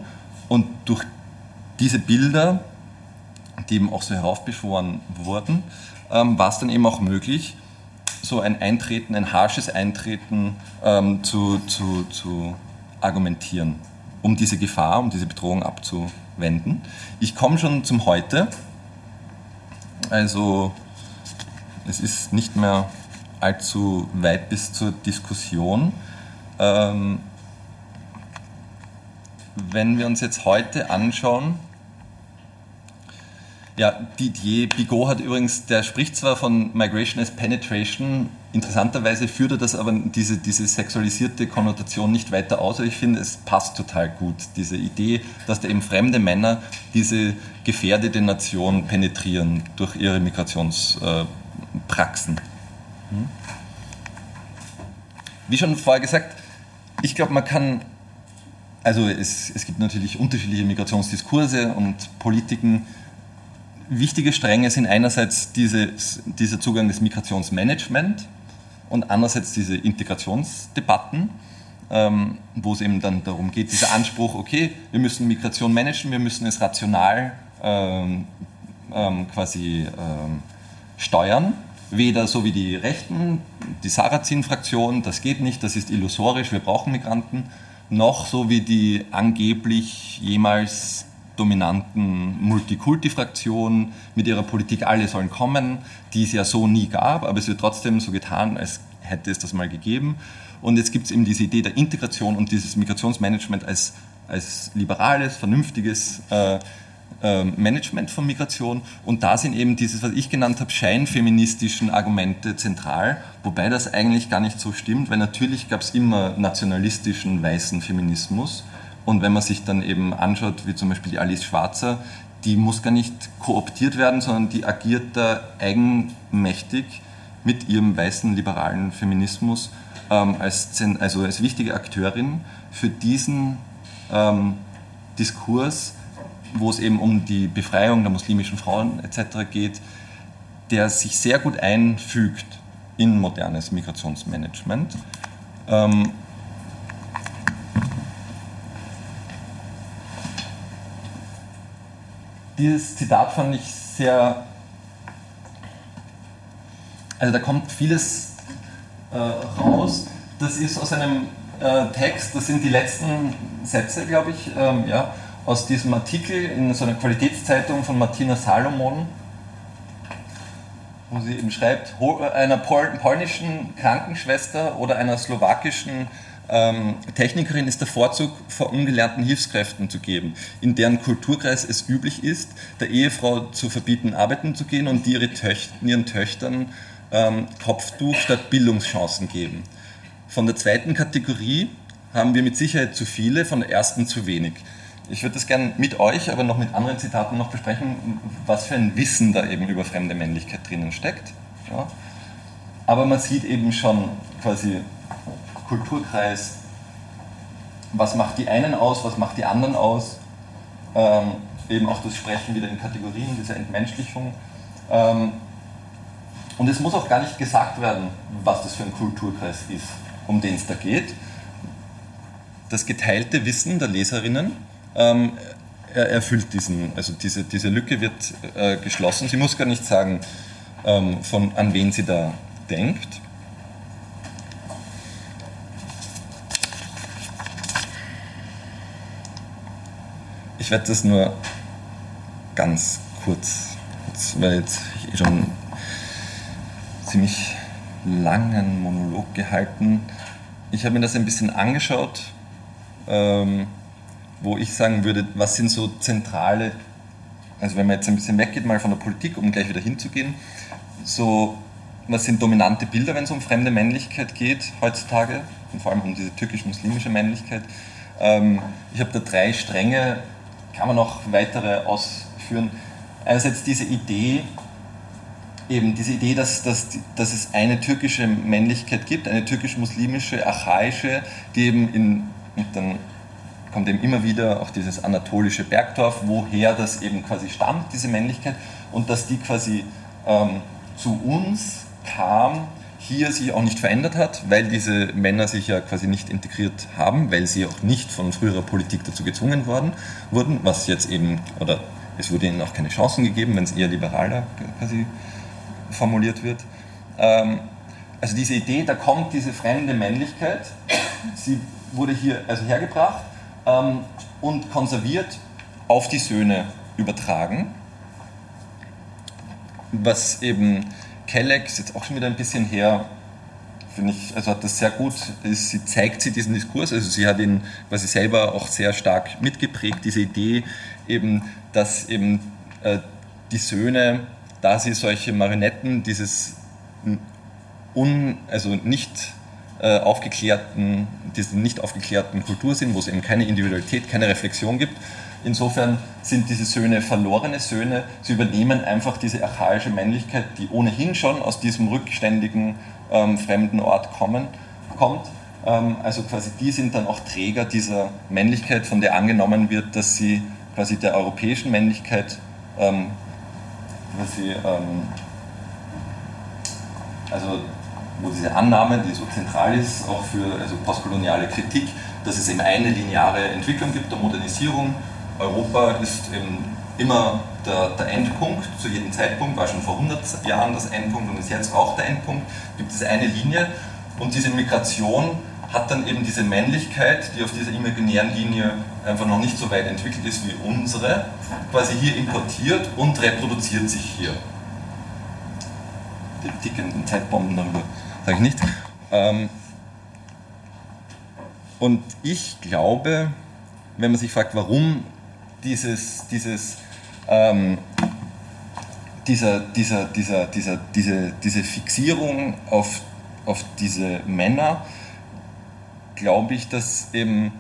B: und durch diese Bilder die eben auch so heraufbeschworen wurden, ähm, war es dann eben auch möglich, so ein Eintreten, ein harsches Eintreten ähm, zu, zu, zu argumentieren, um diese Gefahr, um diese Bedrohung abzuwenden. Ich komme schon zum Heute. Also es ist nicht mehr allzu weit bis zur Diskussion. Ähm, wenn wir uns jetzt heute anschauen, ja, Didier Bigot hat übrigens, der spricht zwar von Migration as Penetration, interessanterweise führt er das aber diese, diese sexualisierte Konnotation nicht weiter aus. Ich finde, es passt total gut, diese Idee, dass da eben fremde Männer diese gefährdete Nation penetrieren durch ihre Migrationspraxen. Hm? Wie schon vorher gesagt, ich glaube, man kann also es, es, gibt natürlich unterschiedliche Migrationsdiskurse und Politiken, wichtige Stränge sind einerseits dieses, dieser Zugang des Migrationsmanagement und andererseits diese Integrationsdebatten, ähm, wo es eben dann darum geht, dieser Anspruch, okay, wir müssen Migration managen, wir müssen es rational ähm, ähm, quasi ähm, steuern. Weder so wie die Rechten, die Sarrazin-Fraktion, das geht nicht, das ist illusorisch, wir brauchen Migranten, noch so wie die angeblich jemals dominanten Multikulti-Fraktion mit ihrer Politik Alle sollen kommen, die es ja so nie gab, aber es wird trotzdem so getan, als hätte es das mal gegeben. Und jetzt gibt es eben diese Idee der Integration und dieses Migrationsmanagement als, als liberales, vernünftiges äh, ähm, Management von Migration und da sind eben dieses, was ich genannt habe, scheinfeministischen Argumente zentral, wobei das eigentlich gar nicht so stimmt, weil natürlich gab es immer nationalistischen weißen Feminismus und wenn man sich dann eben anschaut, wie zum Beispiel die Alice Schwarzer, die muss gar nicht kooptiert werden, sondern die agiert da eigenmächtig mit ihrem weißen liberalen Feminismus ähm, als, also als wichtige Akteurin für diesen ähm, Diskurs, wo es eben um die Befreiung der muslimischen Frauen etc. geht, der sich sehr gut einfügt in modernes Migrationsmanagement. Ähm, dieses Zitat fand ich sehr. Also da kommt vieles äh, raus. Das ist aus einem äh, Text, das sind die letzten Sätze, glaube ich, ähm, ja, aus diesem Artikel in so einer Qualitätszeitung von Martina Salomon, wo sie eben schreibt, einer polnischen Krankenschwester oder einer slowakischen ähm, Technikerin ist der Vorzug vor ungelernten Hilfskräften zu geben, in deren Kulturkreis es üblich ist, der Ehefrau zu verbieten, arbeiten zu gehen und die ihre Töch ihren Töchtern ähm, Kopftuch statt Bildungschancen geben. Von der zweiten Kategorie haben wir mit Sicherheit zu viele, von der ersten zu wenig. Ich würde das gerne mit euch, aber noch mit anderen Zitaten noch besprechen, was für ein Wissen da eben über fremde Männlichkeit drinnen steckt. Ja. Aber man sieht eben schon quasi Kulturkreis, was macht die einen aus, was macht die anderen aus. Ähm, eben auch das Sprechen wieder in Kategorien, diese Entmenschlichung. Ähm, und es muss auch gar nicht gesagt werden, was das für ein Kulturkreis ist, um den es da geht. Das geteilte Wissen der Leserinnen ähm, erfüllt diesen, also diese, diese Lücke wird äh, geschlossen. Sie muss gar nicht sagen, ähm, von, an wen sie da denkt. Ich werde das nur ganz kurz, weil ich schon ziemlich langen Monolog gehalten. Ich habe mir das ein bisschen angeschaut, ähm, wo ich sagen würde, was sind so zentrale, also wenn man jetzt ein bisschen weggeht mal von der Politik, um gleich wieder hinzugehen, so was sind dominante Bilder, wenn es um fremde Männlichkeit geht heutzutage und vor allem um diese türkisch-muslimische Männlichkeit. Ähm, ich habe da drei Stränge, kann man noch weitere ausführen. Einerseits diese Idee, eben diese Idee, dass, dass, dass es eine türkische Männlichkeit gibt, eine türkisch-muslimische, archaische, die eben in, dann kommt eben immer wieder auch dieses anatolische Bergdorf, woher das eben quasi stammt, diese Männlichkeit, und dass die quasi ähm, zu uns kam, hier sich auch nicht verändert hat, weil diese Männer sich ja quasi nicht integriert haben, weil sie auch nicht von früherer Politik dazu gezwungen worden wurden, was jetzt eben, oder es wurde ihnen auch keine Chancen gegeben, wenn es eher liberaler quasi formuliert wird. Ähm, also diese Idee, da kommt diese fremde Männlichkeit, sie wurde hier also hergebracht ähm, und konserviert auf die Söhne übertragen, was eben Kelleck, ist jetzt auch schon wieder ein bisschen her, finde ich, also hat das sehr gut, sie zeigt sie diesen Diskurs, also sie hat ihn quasi selber auch sehr stark mitgeprägt, diese Idee eben, dass eben äh, die Söhne da sie solche Marionetten dieses un, also nicht äh, aufgeklärten, diese nicht aufgeklärten Kultur sind, wo es eben keine Individualität, keine Reflexion gibt. Insofern sind diese Söhne verlorene Söhne. Sie übernehmen einfach diese archaische Männlichkeit, die ohnehin schon aus diesem rückständigen ähm, fremden Ort kommen, kommt. Ähm, also quasi die sind dann auch Träger dieser Männlichkeit, von der angenommen wird, dass sie quasi der europäischen Männlichkeit ähm, dass sie, ähm, also wo diese Annahme, die so zentral ist, auch für also postkoloniale Kritik, dass es eben eine lineare Entwicklung gibt der Modernisierung. Europa ist eben immer der, der, Endpunkt zu jedem Zeitpunkt, war schon vor 100 Jahren das Endpunkt und ist jetzt auch der Endpunkt, gibt es eine Linie und diese Migration hat dann eben diese Männlichkeit, die auf dieser imaginären Linie einfach noch nicht so weit entwickelt ist wie unsere, quasi hier importiert und reproduziert sich hier. Die tickenden Zeitbomben darüber sage ich nicht. Ähm, und ich glaube, wenn man sich fragt, warum dieses, dieses ähm, dieser, dieser, dieser, dieser, diese, diese Fixierung auf, auf diese Männer, glaube ich, dass eben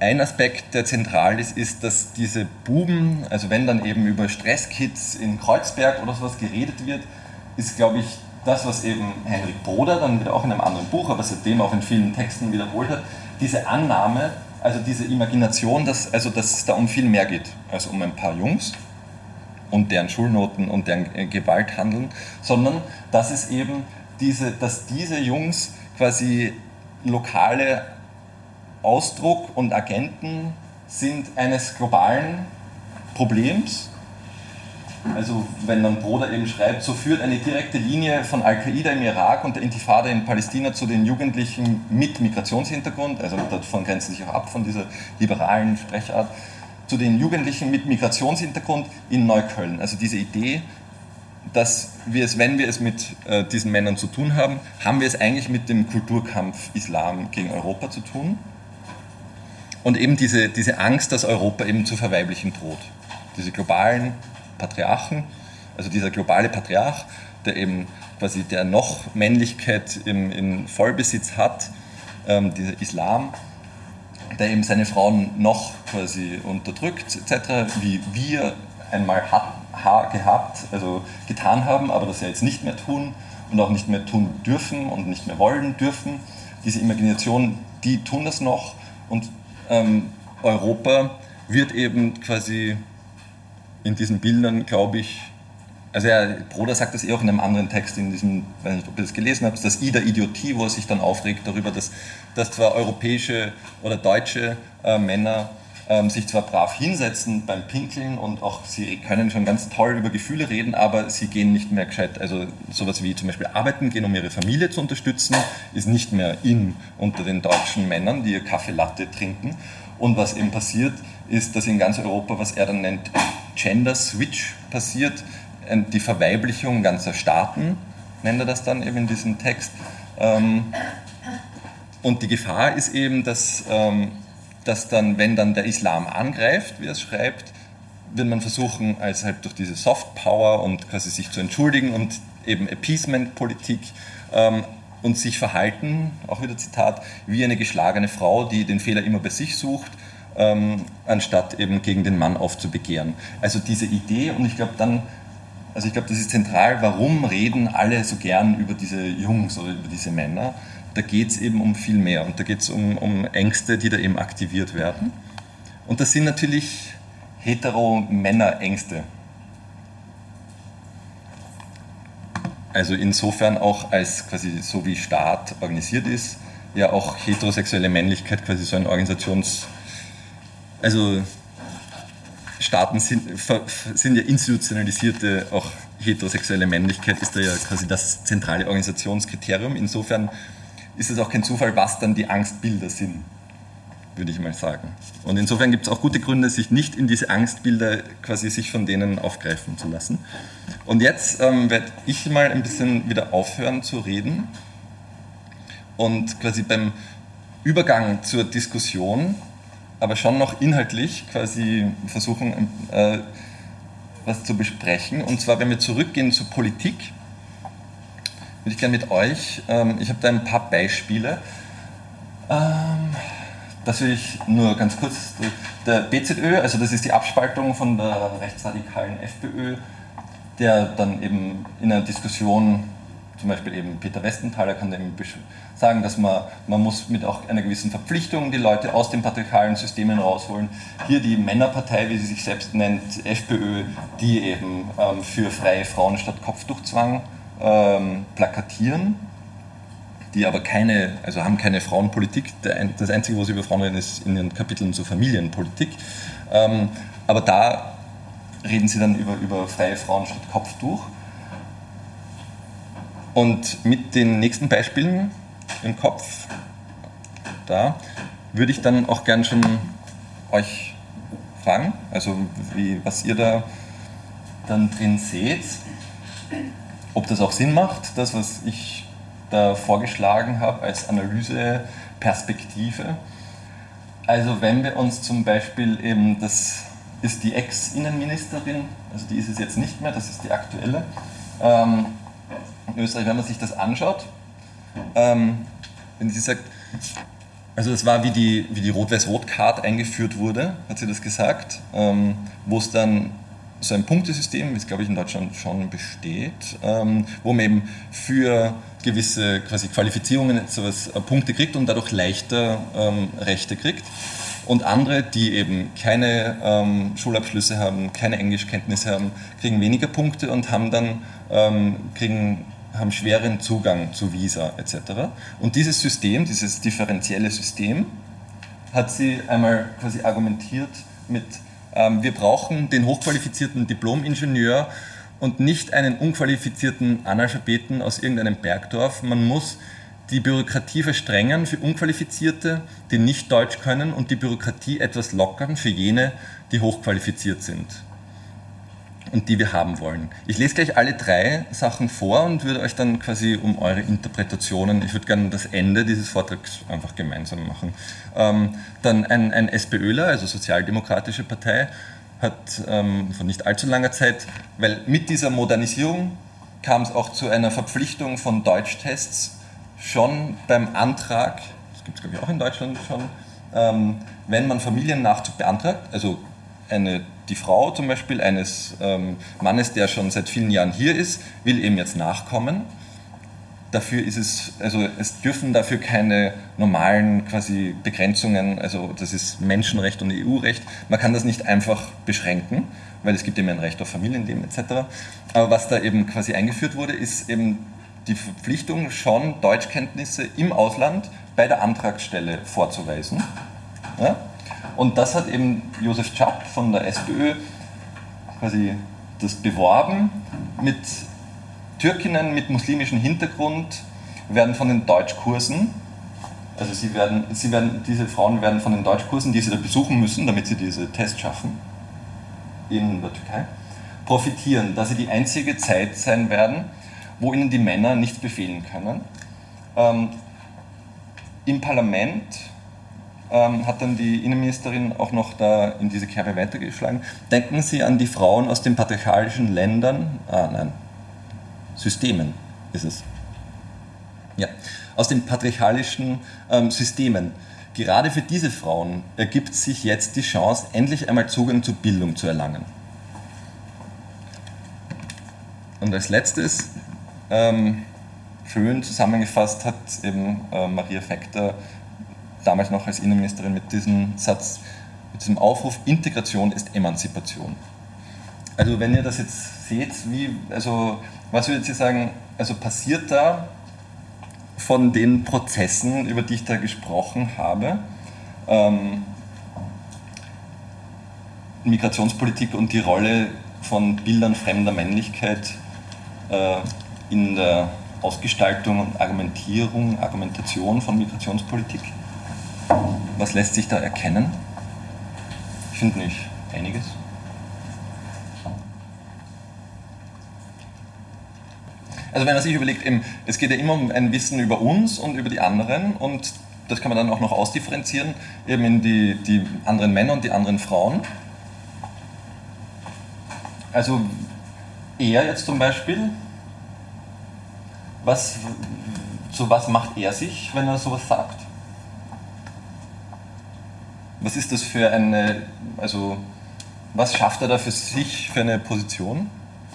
B: ein Aspekt, der zentral ist, ist, dass diese Buben, also wenn dann eben über Stresskids in Kreuzberg oder sowas geredet wird, ist, glaube ich, das, was eben Henrik Broder dann wieder auch in einem anderen Buch, aber seitdem auch in vielen Texten wiederholt hat, diese Annahme, also diese Imagination, dass, also dass es da um viel mehr geht, als um ein paar Jungs und deren Schulnoten und deren äh, Gewalt handeln, sondern dass es eben diese, dass diese Jungs quasi lokale Ausdruck und Agenten sind eines globalen Problems. Also wenn dann Broder eben schreibt, so führt eine direkte Linie von Al-Qaida im Irak und der Intifada in Palästina zu den Jugendlichen mit Migrationshintergrund, also davon grenzen sich auch ab von dieser liberalen Sprechart, zu den Jugendlichen mit Migrationshintergrund in Neukölln. Also diese Idee, dass wir es, wenn wir es mit äh, diesen Männern zu tun haben, haben wir es eigentlich mit dem Kulturkampf Islam gegen Europa zu tun. Und eben diese, diese Angst, dass Europa eben zu verweiblichen droht. Diese globalen Patriarchen, also dieser globale Patriarch, der eben quasi der noch Männlichkeit im, in Vollbesitz hat, ähm, dieser Islam, der eben seine Frauen noch quasi unterdrückt, etc., wie wir einmal hat, gehabt, also getan haben, aber das ja jetzt nicht mehr tun und auch nicht mehr tun dürfen und nicht mehr wollen dürfen. Diese Imagination, die tun das noch und ähm, Europa wird eben quasi in diesen Bildern, glaube ich, also ja, Broder sagt das eh auch in einem anderen Text, in diesem, ich weiß nicht, ob ihr das gelesen habt, das I der Idiotie, wo er sich dann aufregt darüber, dass, dass zwar europäische oder deutsche äh, Männer ähm, sich zwar brav hinsetzen beim Pinkeln und auch sie können schon ganz toll über Gefühle reden, aber sie gehen nicht mehr gescheit. Also sowas wie zum Beispiel arbeiten gehen, um ihre Familie zu unterstützen, ist nicht mehr in unter den deutschen Männern, die ihr Kaffee Latte trinken. Und was eben passiert, ist, dass in ganz Europa, was er dann nennt, Gender Switch passiert, die Verweiblichung ganzer Staaten, nennt er das dann eben in diesem Text. Ähm, und die Gefahr ist eben, dass ähm, dass dann, wenn dann der Islam angreift, wie er es schreibt, wird man versuchen, als halt durch diese Soft Power und quasi sich zu entschuldigen und eben Appeasement-Politik ähm, und sich verhalten, auch wieder Zitat, wie eine geschlagene Frau, die den Fehler immer bei sich sucht, ähm, anstatt eben gegen den Mann aufzubegehren. Also diese Idee, und ich glaube dann, also ich glaube, das ist zentral, warum reden alle so gern über diese Jungs oder über diese Männer? da geht es eben um viel mehr und da geht es um, um Ängste, die da eben aktiviert werden. Und das sind natürlich hetero-Männer-Ängste. Also insofern auch als quasi so wie Staat organisiert ist, ja auch heterosexuelle Männlichkeit quasi so ein Organisations... Also Staaten sind, sind ja institutionalisierte, auch heterosexuelle Männlichkeit ist da ja quasi das zentrale Organisationskriterium. Insofern ist es auch kein Zufall, was dann die Angstbilder sind, würde ich mal sagen. Und insofern gibt es auch gute Gründe, sich nicht in diese Angstbilder quasi sich von denen aufgreifen zu lassen. Und jetzt ähm, werde ich mal ein bisschen wieder aufhören zu reden und quasi beim Übergang zur Diskussion, aber schon noch inhaltlich quasi versuchen, äh, was zu besprechen. Und zwar, wenn wir zurückgehen zur Politik, würde ich gerne mit euch, ähm, ich habe da ein paar Beispiele. Ähm, das will ich nur ganz kurz. Der BZÖ, also das ist die Abspaltung von der rechtsradikalen FPÖ, der dann eben in einer Diskussion, zum Beispiel eben Peter Westenthaler kann eben sagen, dass man, man muss mit auch einer gewissen Verpflichtung die Leute aus den patriarchalen Systemen rausholen. Hier die Männerpartei, wie sie sich selbst nennt, FPÖ, die eben ähm, für freie Frauen statt Kopftuchzwang ähm, plakatieren, die aber keine, also haben keine Frauenpolitik. Das Einzige, wo sie über Frauen reden, ist in ihren Kapiteln zur Familienpolitik. Ähm, aber da reden sie dann über, über freie Frauen statt Kopftuch. Und mit den nächsten Beispielen im Kopf, da würde ich dann auch gern schon euch fragen, also wie, was ihr da dann drin seht ob das auch Sinn macht, das, was ich da vorgeschlagen habe als Analyseperspektive. Also wenn wir uns zum Beispiel eben das ist die Ex-Innenministerin, also die ist es jetzt nicht mehr, das ist die aktuelle. Ähm, in Österreich, wenn man sich das anschaut, ähm, wenn sie sagt, also das war wie die, wie die Rot-Weiß-Rot-Card eingeführt wurde, hat sie das gesagt, ähm, wo es dann so ein Punktesystem, wie es glaube ich in Deutschland schon besteht, ähm, wo man eben für gewisse quasi Qualifizierungen sowas äh, Punkte kriegt und dadurch leichter ähm, Rechte kriegt. Und andere, die eben keine ähm, Schulabschlüsse haben, keine Englischkenntnisse haben, kriegen weniger Punkte und haben dann ähm, kriegen, haben schweren Zugang zu Visa etc. Und dieses System, dieses differenzielle System, hat sie einmal quasi argumentiert mit ähm, wir brauchen den hochqualifizierten Diplom-Ingenieur und nicht einen unqualifizierten Analphabeten aus irgendeinem Bergdorf. Man muss die Bürokratie verstrengen für Unqualifizierte, die nicht Deutsch können und die Bürokratie etwas lockern für jene, die hochqualifiziert sind und die wir haben wollen. Ich lese gleich alle drei Sachen vor und würde euch dann quasi um eure Interpretationen, ich würde gerne das Ende dieses Vortrags einfach gemeinsam machen. Ähm, dann ein, ein SPÖler, also Sozialdemokratische Partei, hat ähm, vor nicht allzu langer Zeit, weil mit dieser Modernisierung kam es auch zu einer Verpflichtung von Deutschtests schon beim Antrag, das gibt es glaube ich auch in Deutschland schon, ähm, wenn man Familiennachzug beantragt, also eine die Frau zum Beispiel eines ähm, Mannes, der schon seit vielen Jahren hier ist, will eben jetzt nachkommen. Dafür ist es, also es dürfen dafür keine normalen quasi Begrenzungen, also das ist Menschenrecht und EU-Recht. Man kann das nicht einfach beschränken, weil es gibt eben ein Recht auf Familienleben etc. Aber was da eben quasi eingeführt wurde, ist eben die Verpflichtung, schon Deutschkenntnisse im Ausland bei der Antragsstelle vorzuweisen. Ja? Und das hat eben Josef Czap von der SPÖ quasi das beworben mit Türkinnen mit muslimischem Hintergrund werden von den Deutschkursen, also sie werden, sie werden, diese Frauen werden von den Deutschkursen, die sie da besuchen müssen, damit sie diese Tests schaffen in der Türkei, profitieren, dass sie die einzige Zeit sein werden, wo ihnen die Männer nichts befehlen können. Ähm, Im Parlament ähm, hat dann die Innenministerin auch noch da in diese Kerbe weitergeschlagen. Denken Sie an die Frauen aus den patriarchalischen Ländern, ah nein, Systemen ist es. Ja, aus den patriarchalischen ähm, Systemen. Gerade für diese Frauen ergibt sich jetzt die Chance, endlich einmal Zugang zu Bildung zu erlangen. Und als letztes, ähm, schön zusammengefasst, hat eben äh, Maria Fekter damals noch als Innenministerin mit diesem Satz, mit diesem Aufruf, Integration ist Emanzipation. Also wenn ihr das jetzt seht, wie, also was würdet ihr sagen, also passiert da von den Prozessen, über die ich da gesprochen habe, ähm, Migrationspolitik und die Rolle von Bildern fremder Männlichkeit äh, in der Ausgestaltung und Argumentierung, Argumentation von Migrationspolitik? Was lässt sich da erkennen? Ich finde nicht einiges. Also wenn man sich überlegt, es geht ja immer um ein Wissen über uns und über die anderen und das kann man dann auch noch ausdifferenzieren, eben in die, die anderen Männer und die anderen Frauen. Also er jetzt zum Beispiel, was, zu was macht er sich, wenn er sowas sagt? Was ist das für eine, also was schafft er da für sich für eine Position?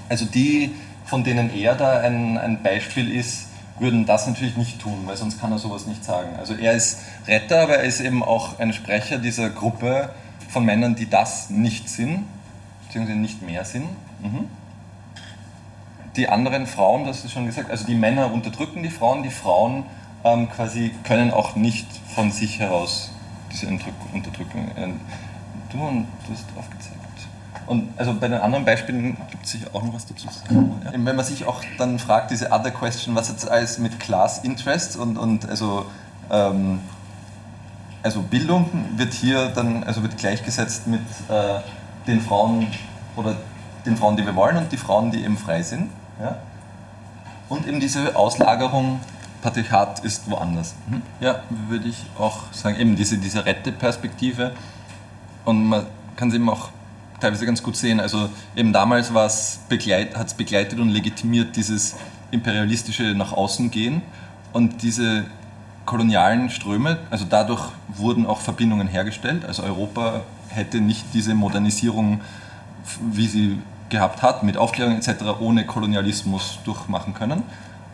B: Also die, von denen er da ein, ein Beispiel ist, würden das natürlich nicht tun, weil sonst kann er sowas nicht sagen. Also er ist Retter, aber er ist eben auch ein Sprecher dieser Gruppe von Männern, die das nicht sind, beziehungsweise nicht mehr sind. Mhm. Die anderen Frauen, das ist schon gesagt, also die Männer unterdrücken die Frauen, die Frauen ähm, quasi können auch nicht von sich heraus diese Unterdrückung. Äh, du hast aufgezeigt. Und also bei den anderen Beispielen gibt es sicher auch noch was dazu zu sagen. Ja. Wenn man sich auch dann fragt, diese Other Question, was jetzt alles mit Class Interest und, und also, ähm, also Bildung wird hier dann, also wird gleichgesetzt mit äh, den Frauen oder den Frauen, die wir wollen und die Frauen, die eben frei sind. Ja? Und eben diese Auslagerung Patriarchat ist woanders. Mhm. Ja, würde ich auch sagen, eben diese, diese Rette-Perspektive und man kann es eben auch teilweise ganz gut sehen. Also eben damals hat es begleitet und legitimiert dieses imperialistische nach außen gehen und diese kolonialen Ströme, also dadurch wurden auch Verbindungen hergestellt. Also Europa hätte nicht diese Modernisierung, wie sie gehabt hat, mit Aufklärung etc., ohne Kolonialismus durchmachen können.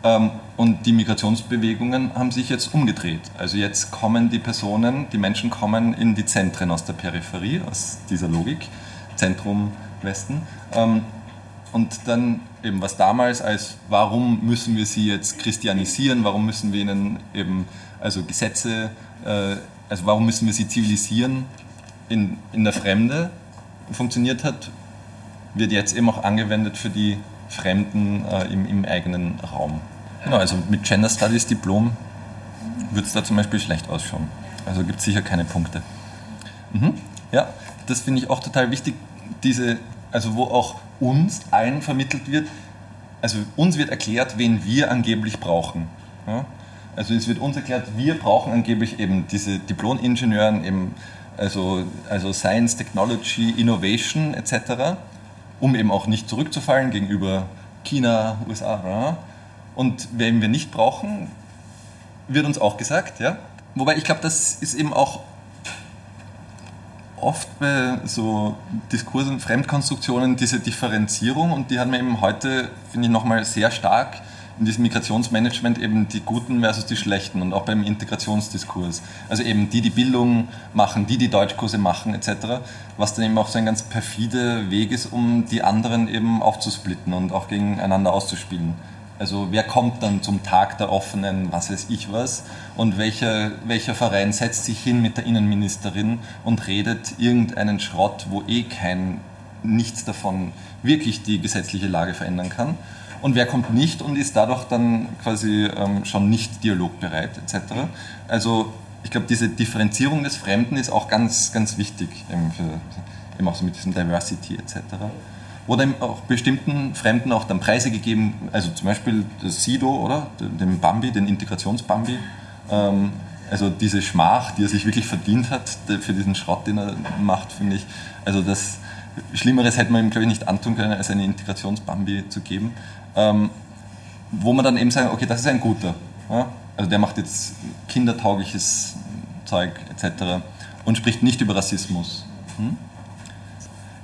B: Ähm, und die Migrationsbewegungen haben sich jetzt umgedreht. Also jetzt kommen die Personen, die Menschen kommen in die Zentren aus der Peripherie, aus dieser Logik, Zentrum, Westen. Ähm, und dann eben was damals als, warum müssen wir sie jetzt christianisieren, warum müssen wir ihnen eben, also Gesetze, äh, also warum müssen wir sie zivilisieren in, in der Fremde funktioniert hat, wird jetzt eben auch angewendet für die Fremden äh, im, im eigenen Raum. Genau, also mit Gender Studies Diplom würde es da zum Beispiel schlecht ausschauen. Also gibt es sicher keine Punkte. Mhm. Ja, das finde ich auch total wichtig, diese, also wo auch uns allen vermittelt wird, also uns wird erklärt, wen wir angeblich brauchen. Ja? Also es wird uns erklärt, wir brauchen angeblich eben diese Diplom-Ingenieuren, eben also, also Science, Technology, Innovation etc., um eben auch nicht zurückzufallen gegenüber China, USA. Und wen wir nicht brauchen, wird uns auch gesagt. Ja? Wobei ich glaube, das ist eben auch oft bei so Diskursen, Fremdkonstruktionen diese Differenzierung und die hat man eben heute, finde ich, nochmal sehr stark in diesem Migrationsmanagement eben die Guten versus die Schlechten und auch beim Integrationsdiskurs. Also eben die, die Bildung machen, die, die Deutschkurse machen etc., was dann eben auch so ein ganz perfide Weg ist, um die anderen eben aufzusplitten und auch gegeneinander auszuspielen. Also wer kommt dann zum Tag der offenen, was weiß ich was, und welcher, welcher Verein setzt sich hin mit der Innenministerin und redet irgendeinen Schrott, wo eh kein nichts davon wirklich die gesetzliche Lage verändern kann. Und wer kommt nicht und ist dadurch dann quasi ähm, schon nicht dialogbereit etc. Also ich glaube, diese Differenzierung des Fremden ist auch ganz, ganz wichtig, eben, für, eben auch so mit diesem Diversity etc oder auch bestimmten Fremden auch dann Preise gegeben, also zum Beispiel Sido, oder? Den Bambi, den Integrationsbambi. Ähm, also diese Schmach, die er sich wirklich verdient hat für diesen Schrott, den er macht, finde ich. Also das Schlimmeres hätte man ihm, glaube ich, nicht antun können, als eine Integrationsbambi zu geben. Ähm, wo man dann eben sagt, okay, das ist ein guter. Ja? Also der macht jetzt kindertaugliches Zeug etc. und spricht nicht über Rassismus. Hm?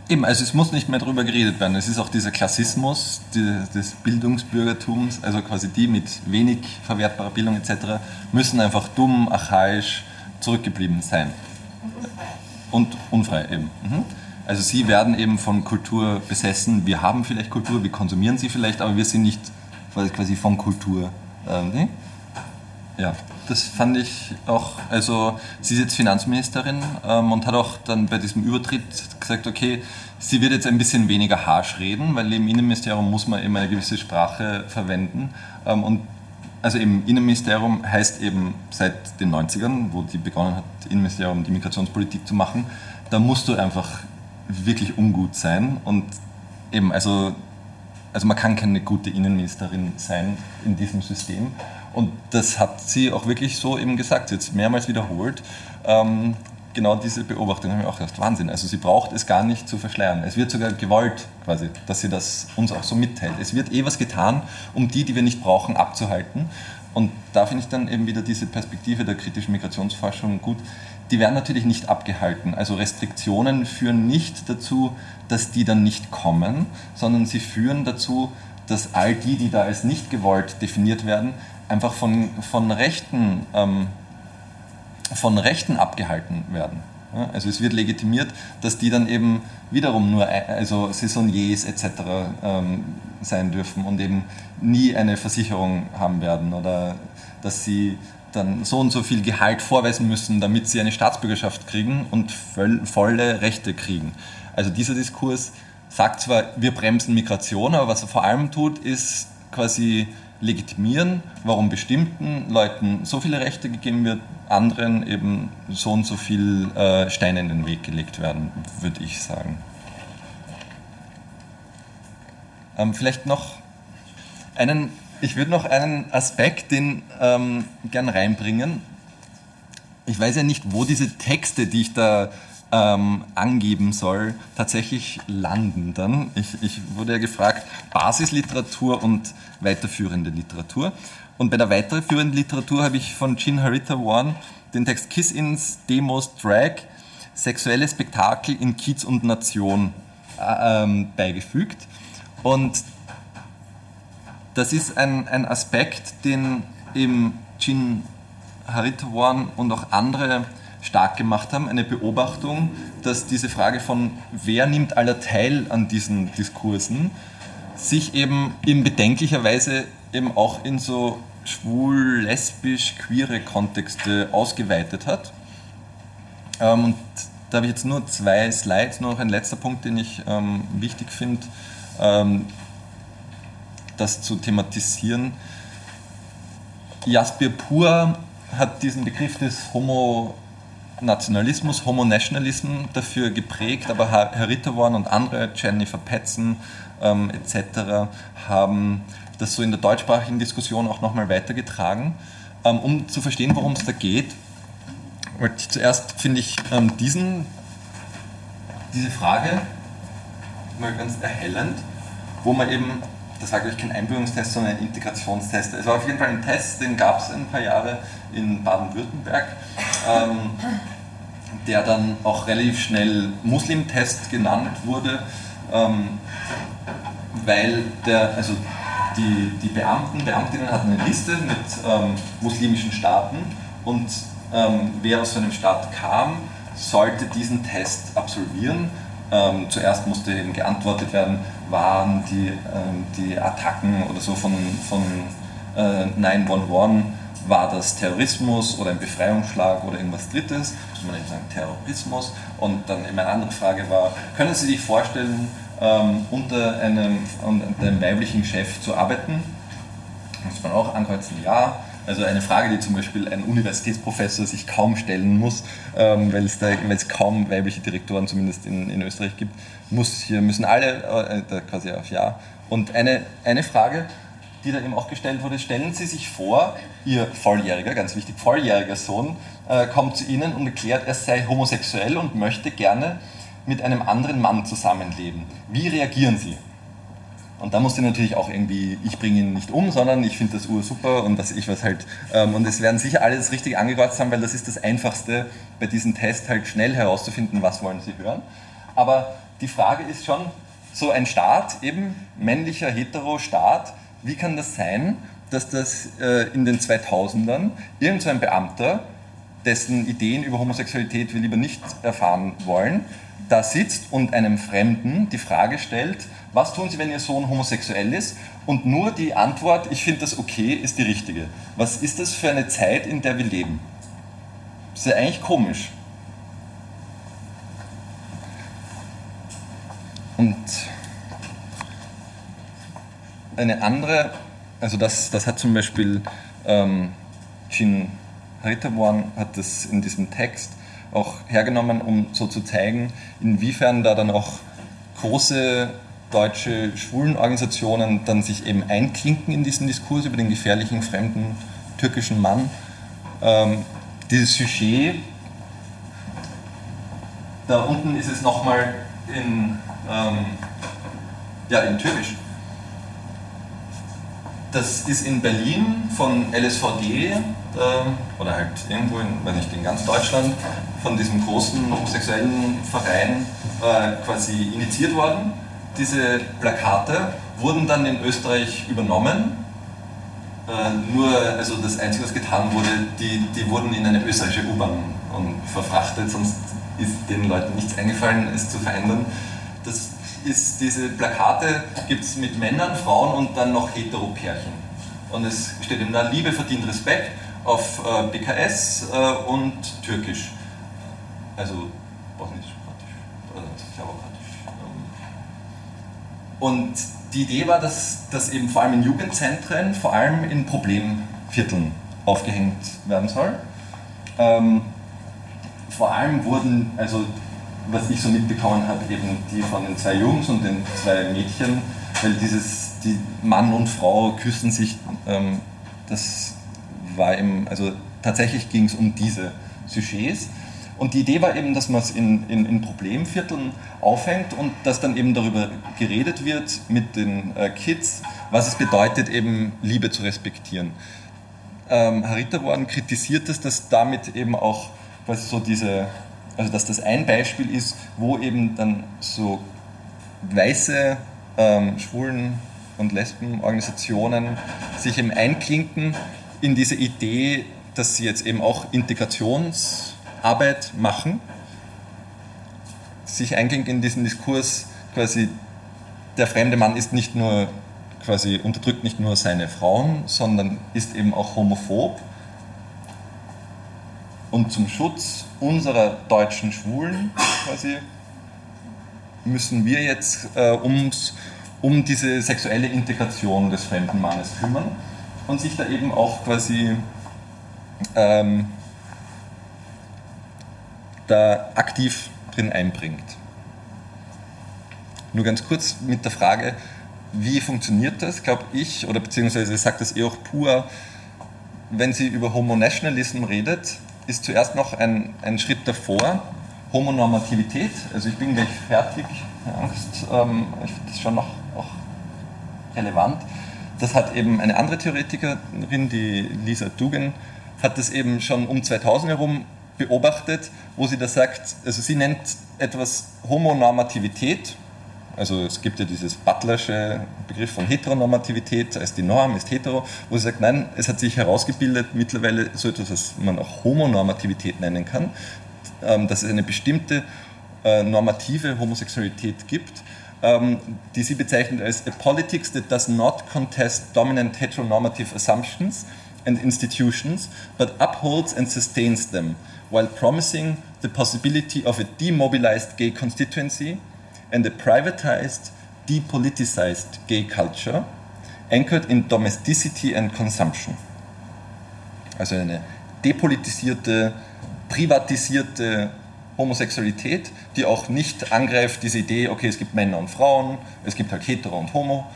B: Eben, also es muss nicht mehr darüber geredet werden. Es ist auch dieser Klassismus die, des Bildungsbürgertums, also quasi die mit wenig verwertbarer Bildung etc., müssen einfach dumm, archaisch zurückgeblieben sein. Und unfrei. Eben. Mhm. Also sie werden eben von Kultur besessen. Wir haben vielleicht Kultur, wir konsumieren sie vielleicht, aber wir sind nicht quasi von Kultur. Ähm, ja, das fand ich auch, also sie ist jetzt Finanzministerin ähm, und hat auch dann bei diesem Übertritt gesagt, okay, sie wird jetzt ein bisschen weniger harsch reden, weil im Innenministerium muss man eben eine gewisse Sprache verwenden. Ähm, und also im Innenministerium heißt eben seit den 90ern, wo die begonnen hat, Innenministerium die Migrationspolitik zu machen, da musst du einfach wirklich ungut sein und eben, also, also man kann keine gute Innenministerin sein in diesem System. Und das hat sie auch wirklich so eben gesagt, jetzt mehrmals wiederholt. Ähm, genau diese Beobachtung habe ich auch gedacht, Wahnsinn. Also sie braucht es gar nicht zu verschleiern. Es wird sogar gewollt, quasi, dass sie das uns auch so mitteilt. Es wird eh was getan, um die, die wir nicht brauchen, abzuhalten. Und da finde ich dann eben wieder diese Perspektive der kritischen Migrationsforschung gut. Die werden natürlich nicht abgehalten. Also Restriktionen führen nicht dazu, dass die dann nicht kommen, sondern sie führen dazu, dass all die, die da als nicht gewollt definiert werden, einfach von, von, Rechten, ähm, von Rechten abgehalten werden. Also es wird legitimiert, dass die dann eben wiederum nur also Saisonniers etc. Ähm, sein dürfen und eben nie eine Versicherung haben werden oder dass sie dann so und so viel Gehalt vorweisen müssen, damit sie eine Staatsbürgerschaft kriegen und volle Rechte kriegen. Also dieser Diskurs sagt zwar, wir bremsen Migration, aber was er vor allem tut, ist quasi legitimieren, warum bestimmten Leuten so viele Rechte gegeben wird, anderen eben so und so viel äh, Steine in den Weg gelegt werden, würde ich sagen. Ähm, vielleicht noch einen, ich würde noch einen Aspekt, den ähm, gern reinbringen. Ich weiß ja nicht, wo diese Texte, die ich da ähm, angeben soll, tatsächlich landen dann. Ich, ich wurde ja gefragt, Basisliteratur und weiterführende Literatur. Und bei der weiterführenden Literatur habe ich von Jean Harita Warren den Text Kiss-Ins, Demos, Drag, sexuelle Spektakel in Kiez und Nation äh, ähm, beigefügt. Und das ist ein, ein Aspekt, den eben Jean Harita Warren und auch andere stark gemacht haben, eine Beobachtung, dass diese Frage von wer nimmt aller teil an diesen Diskursen sich eben in bedenklicher Weise eben auch in so schwul, lesbisch, queere Kontexte ausgeweitet hat. Ähm, und da habe ich jetzt nur zwei Slides, nur noch ein letzter Punkt, den ich ähm, wichtig finde, ähm, das zu thematisieren. Jasper Pur hat diesen Begriff des Homo Nationalismus, Homo-Nationalism dafür geprägt, aber Herr Ritterborn und andere, Jennifer Petzen ähm, etc., haben das so in der deutschsprachigen Diskussion auch nochmal weitergetragen. Ähm, um zu verstehen, worum es da geht, zuerst finde ich ähm, diesen, diese Frage mal ganz erhellend, wo man eben, das war glaube ich kein Einbürgerungstest, sondern ein Integrationstest. Es war auf jeden Fall ein Test, den gab es ein paar Jahre in Baden-Württemberg, ähm, der dann auch relativ schnell Muslim-Test genannt wurde, ähm, weil der, also die, die Beamten, Beamtinnen hatten eine Liste mit ähm, muslimischen Staaten und ähm, wer aus so einem Staat kam, sollte diesen Test absolvieren. Ähm, zuerst musste eben geantwortet werden, waren die, ähm, die Attacken oder so von, von äh, 911 war das Terrorismus oder ein Befreiungsschlag oder irgendwas Drittes, muss man eben sagen Terrorismus. Und dann immer eine andere Frage war, können Sie sich vorstellen, ähm, unter, einem, unter einem weiblichen Chef zu arbeiten? Muss man auch ankreuzen, ja. Also eine Frage, die zum Beispiel ein Universitätsprofessor sich kaum stellen muss, ähm, weil es, kaum weibliche Direktoren zumindest in, in Österreich gibt, muss hier müssen alle äh, quasi auf Ja. Und eine, eine Frage, die da eben auch gestellt wurde, stellen Sie sich vor, Ihr volljähriger, ganz wichtig, volljähriger Sohn äh, kommt zu Ihnen und erklärt, er sei homosexuell und möchte gerne mit einem anderen Mann zusammenleben. Wie reagieren Sie? Und da musste natürlich auch irgendwie, ich bringe ihn nicht um, sondern ich finde das Ur super und was ich was halt. Ähm, und es werden sicher alle das richtig angekreuzt haben, weil das ist das Einfachste bei diesem Test halt schnell herauszufinden, was wollen sie hören. Aber die Frage ist schon, so ein Staat, eben männlicher hetero-Staat, wie kann das sein, dass das äh, in den 2000ern irgendein so Beamter, dessen Ideen über Homosexualität wir lieber nicht erfahren wollen, da sitzt und einem Fremden die Frage stellt, was tun Sie, wenn Ihr Sohn homosexuell ist? Und nur die Antwort, ich finde das okay, ist die richtige. Was ist das für eine Zeit, in der wir leben? Das ist ja eigentlich komisch. Und eine andere, also das, das hat zum Beispiel ähm, Jean Ritterborn hat das in diesem Text auch hergenommen, um so zu zeigen, inwiefern da dann auch große deutsche Schwulenorganisationen dann sich eben einklinken in diesen Diskurs über den gefährlichen fremden türkischen Mann. Ähm, dieses Sujet, da unten ist es nochmal in, ähm, ja, in Türkisch. Das ist in Berlin von LSVD äh, oder halt irgendwo in, weiß nicht, in ganz Deutschland von diesem großen homosexuellen Verein äh, quasi initiiert worden diese Plakate wurden dann in Österreich übernommen. Äh, nur, also das Einzige, was getan wurde, die, die wurden in eine österreichische U-Bahn verfrachtet, sonst ist den Leuten nichts eingefallen, es zu verändern. Das ist, diese Plakate gibt es mit Männern, Frauen und dann noch Heteropärchen. Und es steht eben da, Liebe verdient Respekt auf äh, BKS äh, und Türkisch. Also bosnisch, kroatisch, oder slawokratisch. Und die Idee war, dass, dass eben vor allem in Jugendzentren, vor allem in Problemvierteln aufgehängt werden soll. Ähm, vor allem wurden, also was ich so mitbekommen habe, eben die von den zwei Jungs und den zwei Mädchen, weil dieses, die Mann und Frau küssen sich, ähm, das war eben, also tatsächlich ging es um diese Sujets. Und die Idee war eben, dass man es in, in, in, Problemvierteln aufhängt und dass dann eben darüber geredet wird mit den äh, Kids, was es bedeutet, eben Liebe zu respektieren. Ähm, Harita Warren kritisiert es, dass damit eben auch quasi so diese, also dass das ein Beispiel ist, wo eben dann so weiße ähm, Schwulen und Lesbenorganisationen sich eben einklinken in diese Idee, dass sie jetzt eben auch Integrationsarbeit machen, sich einklinken in diesen Diskurs quasi, der fremde Mann ist nicht nur quasi unterdrückt nicht nur seine Frauen, sondern ist eben auch homophob. Und zum Schutz unserer deutschen Schwulen quasi müssen wir jetzt äh, ums, um diese sexuelle Integration des fremden Mannes kümmern und sich da eben auch quasi ähm, da aktiv drin einbringt. Nur ganz kurz mit der Frage, wie funktioniert das, glaube ich, oder beziehungsweise sagt das eh auch pur, wenn sie über Homo-Nationalism redet, ist zuerst noch ein, ein Schritt davor Homonormativität. Also ich bin gleich fertig, Angst, ähm, ich finde das schon noch auch relevant. Das hat eben eine andere Theoretikerin, die Lisa Dugan, hat das eben schon um 2000 herum beobachtet, wo sie da sagt, also sie nennt etwas Homonormativität, also es gibt ja dieses Butlersche Begriff von Heteronormativität als die Norm ist hetero, wo sie sagt, nein, es hat sich herausgebildet mittlerweile so etwas, was man auch Homonormativität nennen kann, ähm, dass es eine bestimmte äh, normative Homosexualität gibt, Ähm, die sie bezeichnet als a politics that does not contest dominant heteronormative assumptions and institutions, but upholds and sustains them, while promising the possibility of a demobilized gay constituency and a privatized, depoliticized gay culture anchored in domesticity and consumption. Also eine depolitisierte, privatisierte Homosexualität, die auch nicht angreift diese Idee, okay, es gibt Männer und Frauen, es gibt halt Hetero und Homo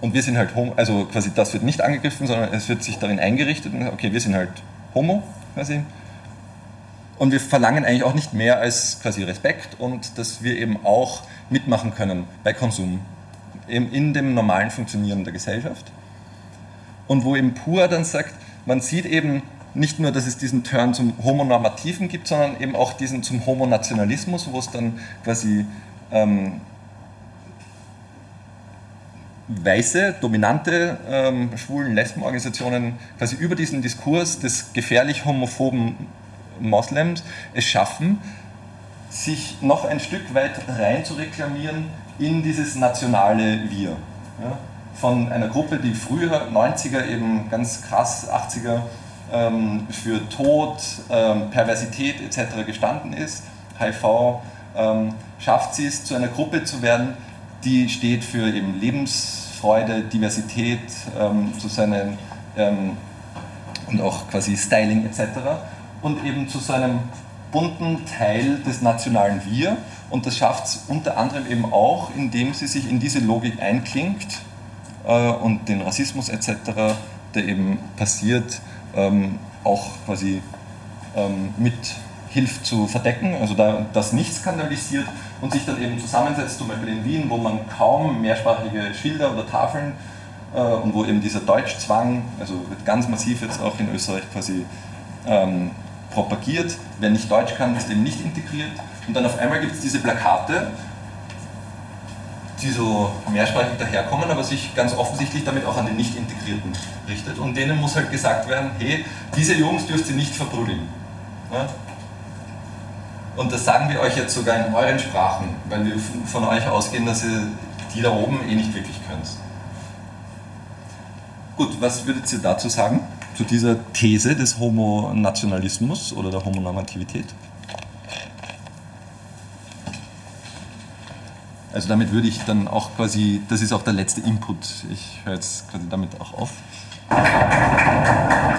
B: und wir sind halt Homo, also quasi das wird nicht angegriffen, sondern es wird sich darin eingerichtet, okay, wir sind halt Homo quasi und wir verlangen eigentlich auch nicht mehr als quasi Respekt und dass wir eben auch mitmachen können bei Konsum, eben in dem normalen Funktionieren der Gesellschaft. Und wo eben Pur dann sagt, man sieht eben nicht nur, dass es diesen Turn zum Homonormativen gibt, sondern eben auch diesen zum Homonationalismus, wo es dann quasi ähm, weiße, dominante ähm, schwulen Lesbenorganisationen quasi über diesen Diskurs des gefährlich homophoben Moslems es schaffen, sich noch ein Stück weit rein zu reklamieren in dieses nationale Wir. Ja? Von einer Gruppe, die früher 90er eben ganz krass, 80er ähm, für Tod, ähm, Perversität etc. gestanden ist, HIV, ähm, schafft sie es zu einer Gruppe zu werden, die steht für eben Lebensfreude, Diversität, ähm, zu seinen ähm, und auch quasi Styling etc. und eben zu seinem bunten Teil des nationalen Wir und das schafft es unter anderem eben auch, indem sie sich in diese Logik einklingt äh, und den Rassismus etc., der eben passiert, ähm, auch quasi ähm, mit hilft zu verdecken, also da das nicht skandalisiert und sich dann eben zusammensetzt, zum Beispiel in Wien, wo man kaum mehrsprachige Schilder oder Tafeln äh, und wo eben dieser Deutschzwang, also wird ganz massiv jetzt auch in Österreich quasi ähm, propagiert. Wer nicht Deutsch kann, ist eben nicht integriert. Und dann auf einmal gibt es diese Plakate, die so mehrsprachig daherkommen, aber sich ganz offensichtlich damit auch an die Nicht-Integrierten richtet. Und denen muss halt gesagt werden, hey, diese Jungs dürft ihr nicht verprügeln. Ja? Und das sagen wir euch jetzt sogar in euren Sprachen, weil wir von euch ausgehen, dass ihr die da oben eh nicht wirklich könnt. Gut, was würdet ihr dazu sagen? zu dieser These des Homonationalismus oder der Homonormativität? Also damit würde ich dann auch quasi, das ist auch der letzte Input. Ich höre jetzt quasi damit auch auf.